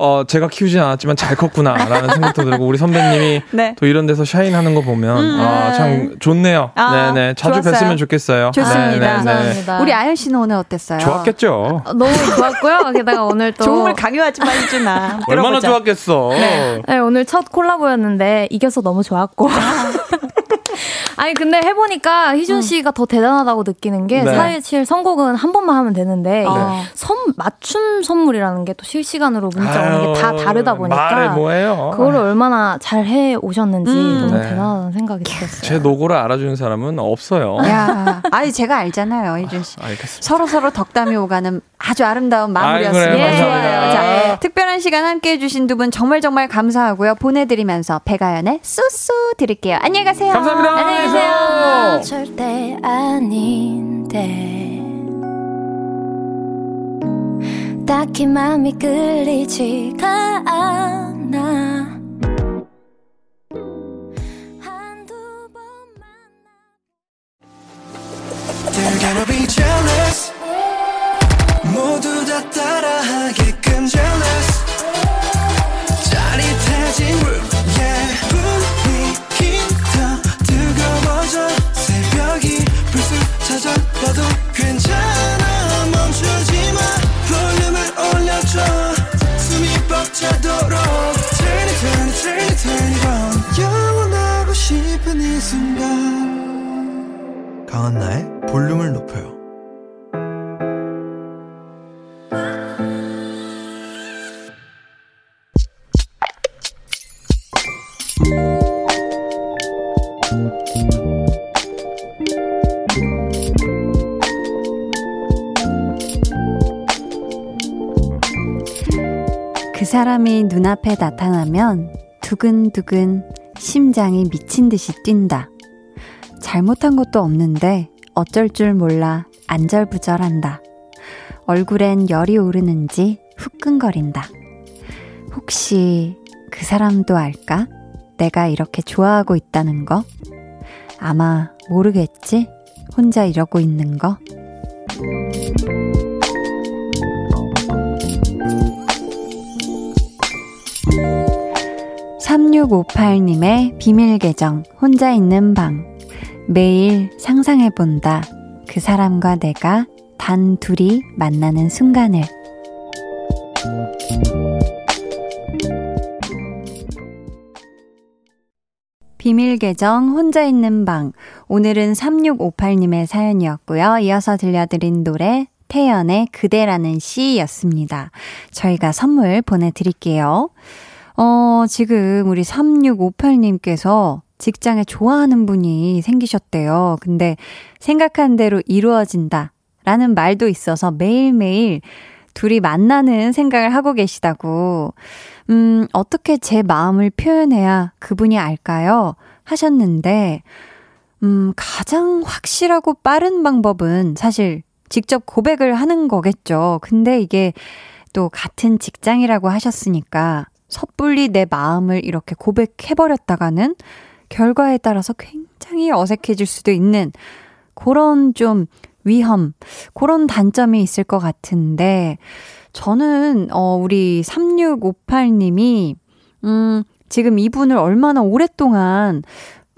어 제가 키우진 않았지만 잘 컸구나라는 *laughs* 생각도 들고 우리 선배님이 네. 또 이런 데서 샤인하는 거 보면 아, 참 좋네요. 아, 네네 자주 좋았어요. 뵀으면 좋겠어요. 좋습니다. 네네네. 감사합니다. 우리 아연 씨는 오늘 어땠어요? 좋았겠죠. 어, 너무 좋았고요. 게다가 오늘 또. 좋음을 강요하지 마, 희준아. 얼마나. 좋았겠어. 네, 오늘 첫 콜라보였는데 이겨서 너무 좋았고. 아니 근데 해보니까 희준 씨가 더 대단하다고 느끼는 게 네. 사실 선곡은 한 번만 하면 되는데 이게 어. 선 맞춤 선물이라는 게 또 실시간으로 문자 오는 게 다 다르다 보니까. 그거를 얼마나 잘 해 오셨는지 음. 너무 네. 대단하다는 생각이 들었어요. 제 노고를 알아주는 사람은 없어요. 야, 아니 제가 알잖아요, 희준 씨. 알겠습니다. 서로 서로 덕담이 오가는 아주 아름다운 마무리였습니다. 아이, 그래요. 예. 좋아요. 감사합니다. 자, 특별한 시간 함께 해주신 두 분 정말 정말 감사하고요. 보내드리면서 배가연의 쏘쏘 드릴게요. 안녕히 가세요. 감사합니다. 안녕히 계세요. 절대 아닌데 딱히 맘이 끌리지가 않아 따라 눈앞에 나타나면 두근두근 심장이 미친 듯이 뛴다. 잘못한 것도 없는데 어쩔 줄 몰라 안절부절한다. 얼굴엔 열이 오르는지 후끈거린다. 혹시 그 사람도 알까? 내가 이렇게 좋아하고 있다는 거? 아마 모르겠지? 혼자 이러고 있는 거? 3658님의 비밀 계정, 혼자 있는 방. 매일 상상해본다. 그 사람과 내가 단 둘이 만나는 순간을. 비밀 계정 혼자 있는 방. 오늘은 3658님의 사연이었고요. 이어서 들려드린 노래 태연의 그대라는 시였습니다. 저희가 선물 보내드릴게요. 어, 지금 우리 3658님께서 직장에 좋아하는 분이 생기셨대요. 근데 생각한 대로 이루어진다. 라는 말도 있어서 매일매일 둘이 만나는 생각을 하고 계시다고. 음, 어떻게 제 마음을 표현해야 그분이 알까요? 하셨는데, 음, 가장 확실하고 빠른 방법은 사실 직접 고백을 하는 거겠죠. 근데 이게 또 같은 직장이라고 하셨으니까 섣불리 내 마음을 이렇게 고백해버렸다가는 결과에 따라서 굉장히 어색해질 수도 있는 그런 좀 위험, 그런 단점이 있을 것 같은데, 저는, 어, 우리 3658님이, 음, 지금 이분을 얼마나 오랫동안,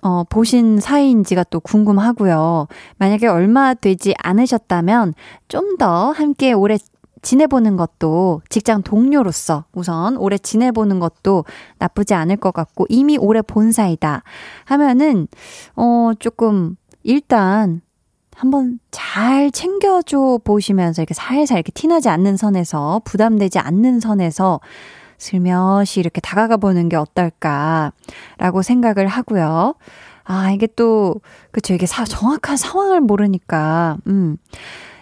어, 보신 사이인지가 또 궁금하고요. 만약에 얼마 되지 않으셨다면, 좀 더 함께 오래 지내보는 것도 직장 동료로서 우선 오래 지내보는 것도 나쁘지 않을 것 같고 이미 오래 본 사이다 하면은 어 조금 일단 한번 잘 챙겨줘 보시면서 이렇게 살살 이렇게 티나지 않는 선에서 부담되지 않는 선에서 슬며시 이렇게 다가가 보는 게 어떨까라고 생각을 하고요. 아, 이게 또, 그쵸. 이게 사, 정확한 상황을 모르니까, 음.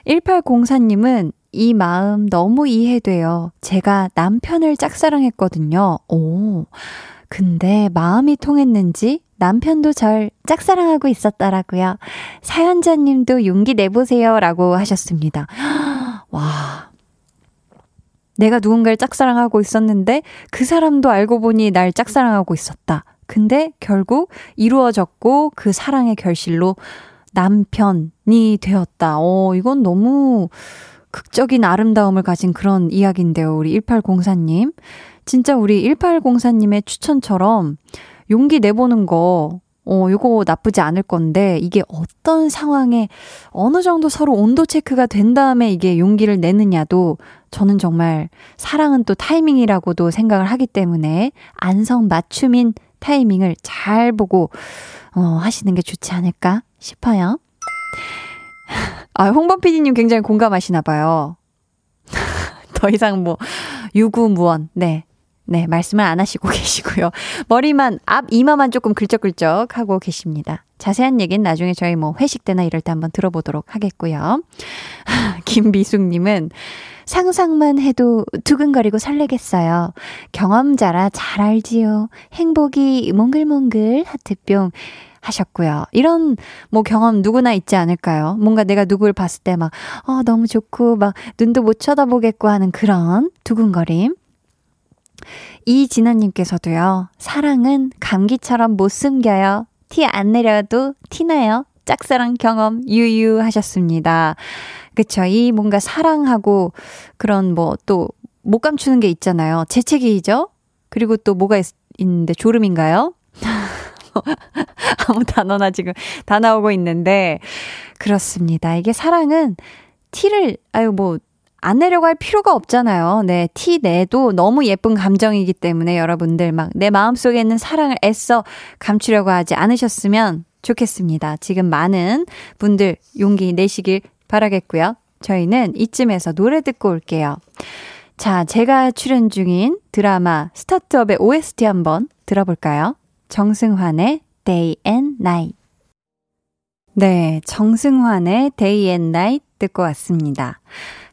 1804님은 이 마음 너무 이해돼요. 제가 남편을 짝사랑했거든요. 오. 근데 마음이 통했는지 남편도 절 짝사랑하고 있었더라고요. 사연자님도 용기 내보세요. 라고 하셨습니다. *gasps* 와. 내가 누군가를 짝사랑하고 있었는데 그 사람도 알고 보니 날 짝사랑하고 있었다. 근데 결국 이루어졌고 그 사랑의 결실로 남편이 되었다. 어, 이건 너무 극적인 아름다움을 가진 그런 이야기인데요. 우리 1804님. 진짜 우리 1804님의 추천처럼 용기 내보는 거, 어, 요거 나쁘지 않을 건데, 이게 어떤 상황에 어느 정도 서로 온도 체크가 된 다음에 이게 용기를 내느냐도 저는 정말 사랑은 또 타이밍이라고도 생각을 하기 때문에 안성 맞춤인 타이밍을 잘 보고, 어, 하시는 게 좋지 않을까 싶어요. *laughs* 아, 홍범 PD님 굉장히 공감하시나 봐요. *laughs* 더 이상 뭐, 유구무원. 네. 네, 말씀을 안 하시고 *laughs* 계시고요. 머리만, 앞 이마만 조금 긁적긁적 하고 계십니다. 자세한 얘기는 나중에 저희 뭐 회식 때나 이럴 때 한번 들어보도록 하겠고요. 김미숙 님은 상상만 해도 두근거리고 설레겠어요. 경험자라 잘 알지요. 행복이 몽글몽글 하트뿅. 하셨고요. 이런 뭐 경험 누구나 있지 않을까요? 뭔가 내가 누구를 봤을 때 막, 어, 너무 좋고, 막 눈도 못 쳐다보겠고 하는 그런 두근거림. 이진아님께서도요, 사랑은 감기처럼 못 숨겨요. 티 안 내려도 티나요. 짝사랑 경험 유유하셨습니다. 그쵸. 이 뭔가 사랑하고 그런 뭐 또 못 감추는 게 있잖아요. 재채기죠? 그리고 또 뭐가 있, 있는데 졸음인가요? *laughs* 아무 단어나 지금 다 나오고 있는데, 그렇습니다. 이게 사랑은 티를, 아유, 뭐, 안 내려고 할 필요가 없잖아요. 네, 티 내도 너무 예쁜 감정이기 때문에 여러분들 막 내 마음속에 있는 사랑을 애써 감추려고 하지 않으셨으면 좋겠습니다. 지금 많은 분들 용기 내시길 바라겠고요. 저희는 이쯤에서 노래 듣고 올게요. 자, 제가 출연 중인 드라마 스타트업의 OST 한번 들어볼까요? 정승환의 Day and Night. 네, 정승환의 Day and Night 듣고 왔습니다.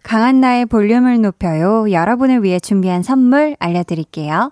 강한 나의 볼륨을 높여요. 여러분을 위해 준비한 선물 알려드릴게요.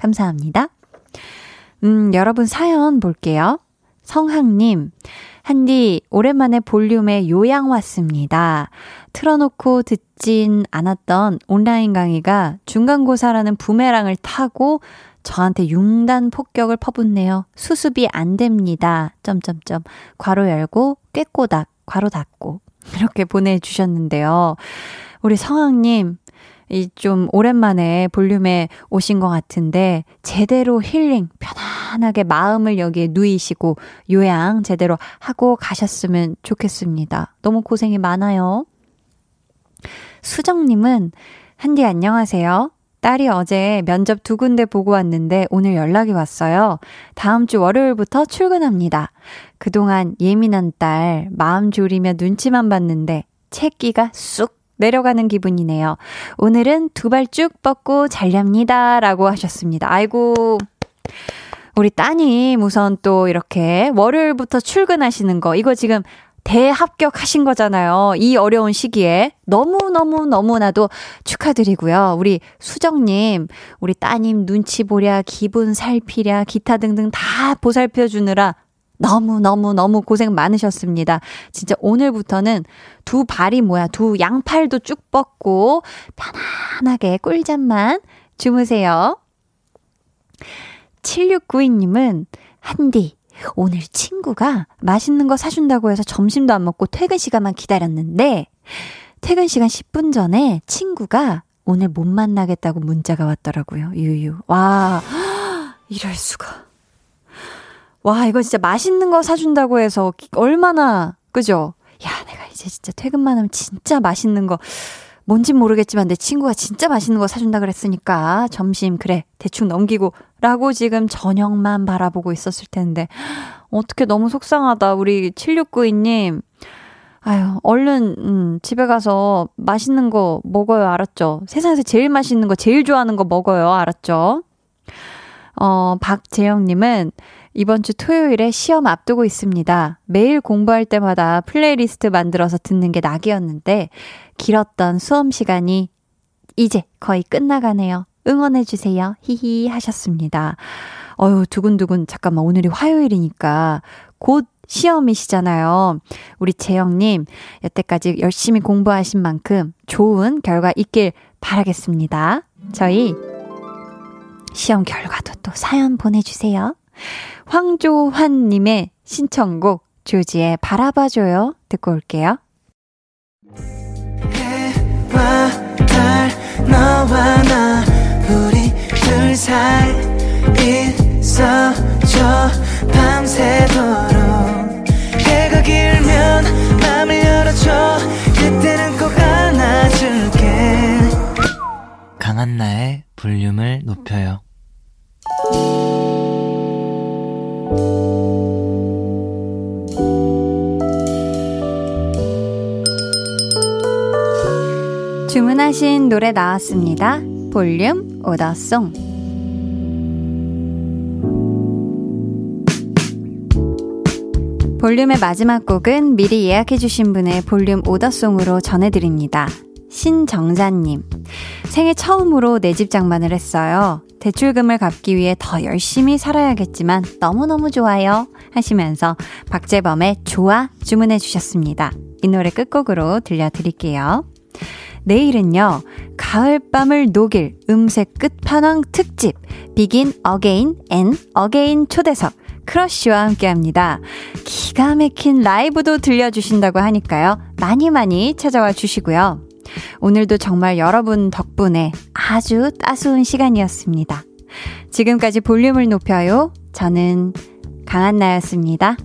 감사합니다. 음, 여러분 사연 볼게요. 성학님, 한디, 오랜만에 볼륨에 요양 왔습니다. 틀어놓고 듣진 않았던 온라인 강의가 중간고사라는 부메랑을 타고 저한테 융단 폭격을 퍼붓네요. 수습이 안 됩니다. 점점점. 괄호 열고, 꾀꼬닥, 괄호 닫고. 이렇게 보내주셨는데요. 우리 성학님, 이 좀 오랜만에 볼륨에 오신 것 같은데, 제대로 힐링, 편안하게 마음을 여기에 누이시고, 요양 제대로 하고 가셨으면 좋겠습니다. 너무 고생이 많아요. 수정님은, 한디 안녕하세요. 딸이 어제 면접 두 군데 보고 왔는데 오늘 연락이 왔어요. 다음 주 월요일부터 출근합니다. 그동안 예민한 딸 마음 졸이며 눈치만 봤는데 채기가 쑥 내려가는 기분이네요. 오늘은 두 발 쭉 뻗고 잘렵니다. 라고 하셨습니다. 아이고. 우리 따님 우선 또 이렇게 월요일부터 출근하시는 거 이거 지금 대합격하신 거잖아요. 이 어려운 시기에. 너무너무너무나도 축하드리고요. 우리 수정님, 우리 따님 눈치 보랴, 기분 살피랴, 기타 등등 다 보살펴 주느라 너무너무너무 고생 많으셨습니다. 진짜 오늘부터는 두 발이 뭐야, 두 양팔도 쭉 뻗고 편안하게 꿀잠만 주무세요. 7692님은 한디, 오늘 친구가 맛있는 거 사준다고 해서 점심도 안 먹고 퇴근 시간만 기다렸는데, 퇴근 시간 10분 전에 친구가 오늘 못 만나겠다고 문자가 왔더라고요. 유유. 와, *gasps* 이럴 수가. 와, 이거 진짜 맛있는 거 사준다고 해서 얼마나, 그죠? 야, 내가 이제 진짜 퇴근만 하면 진짜 맛있는 거, 뭔진 모르겠지만 내 친구가 진짜 맛있는 거 사준다 그랬으니까 점심, 그래, 대충 넘기고, 라고 지금 저녁만 바라보고 있었을 텐데. *gasps* 어떻게 너무 속상하다. 우리 7692님. 아유, 얼른, 음, 집에 가서 맛있는 거 먹어요. 알았죠? 세상에서 제일 맛있는 거, 제일 좋아하는 거 먹어요. 알았죠? 어, 박재영님은 이번 주 토요일에 시험 앞두고 있습니다. 매일 공부할 때마다 플레이리스트 만들어서 듣는 게 낙이었는데, 길었던 수험 시간이 이제 거의 끝나가네요. 응원해주세요. 히히 하셨습니다. 어유 두근두근, 잠깐만, 오늘이 화요일이니까 곧 시험이시잖아요. 우리 재영님, 여태까지 열심히 공부하신 만큼 좋은 결과 있길 바라겠습니다. 저희 시험 결과도 또 사연 보내주세요. 황조환님의 신청곡 조지의 바라봐줘요 듣고 올게요. 해와 달 너와 나 우리 둘 사이 있어줘 밤새도록 해가 길면 맘을 열어줘 그때는 꼭 안아줄게 강한나의 볼륨을 높여요 주문하신 노래 나왔습니다. 볼륨 오더송. 볼륨의 마지막 곡은 미리 예약해주신 분의 볼륨 order song으로 전해드립니다. 신정자님. 생애 처음으로 내 집 장만을 했어요. 대출금을 갚기 위해 더 열심히 살아야겠지만 너무너무 좋아요. 하시면서 박재범의 좋아 주문해 주셨습니다. 이 노래 끝곡으로 들려드릴게요. 내일은요, 가을밤을 녹일 음색 끝판왕 특집, Begin Again and Again 초대석, 크러쉬와 함께 합니다. 기가 막힌 라이브도 들려주신다고 하니까요. 많이 많이 찾아와 주시고요. 오늘도 정말 여러분 덕분에 아주 따스운 시간이었습니다. 지금까지 볼륨을 높여요. 저는 강한나였습니다.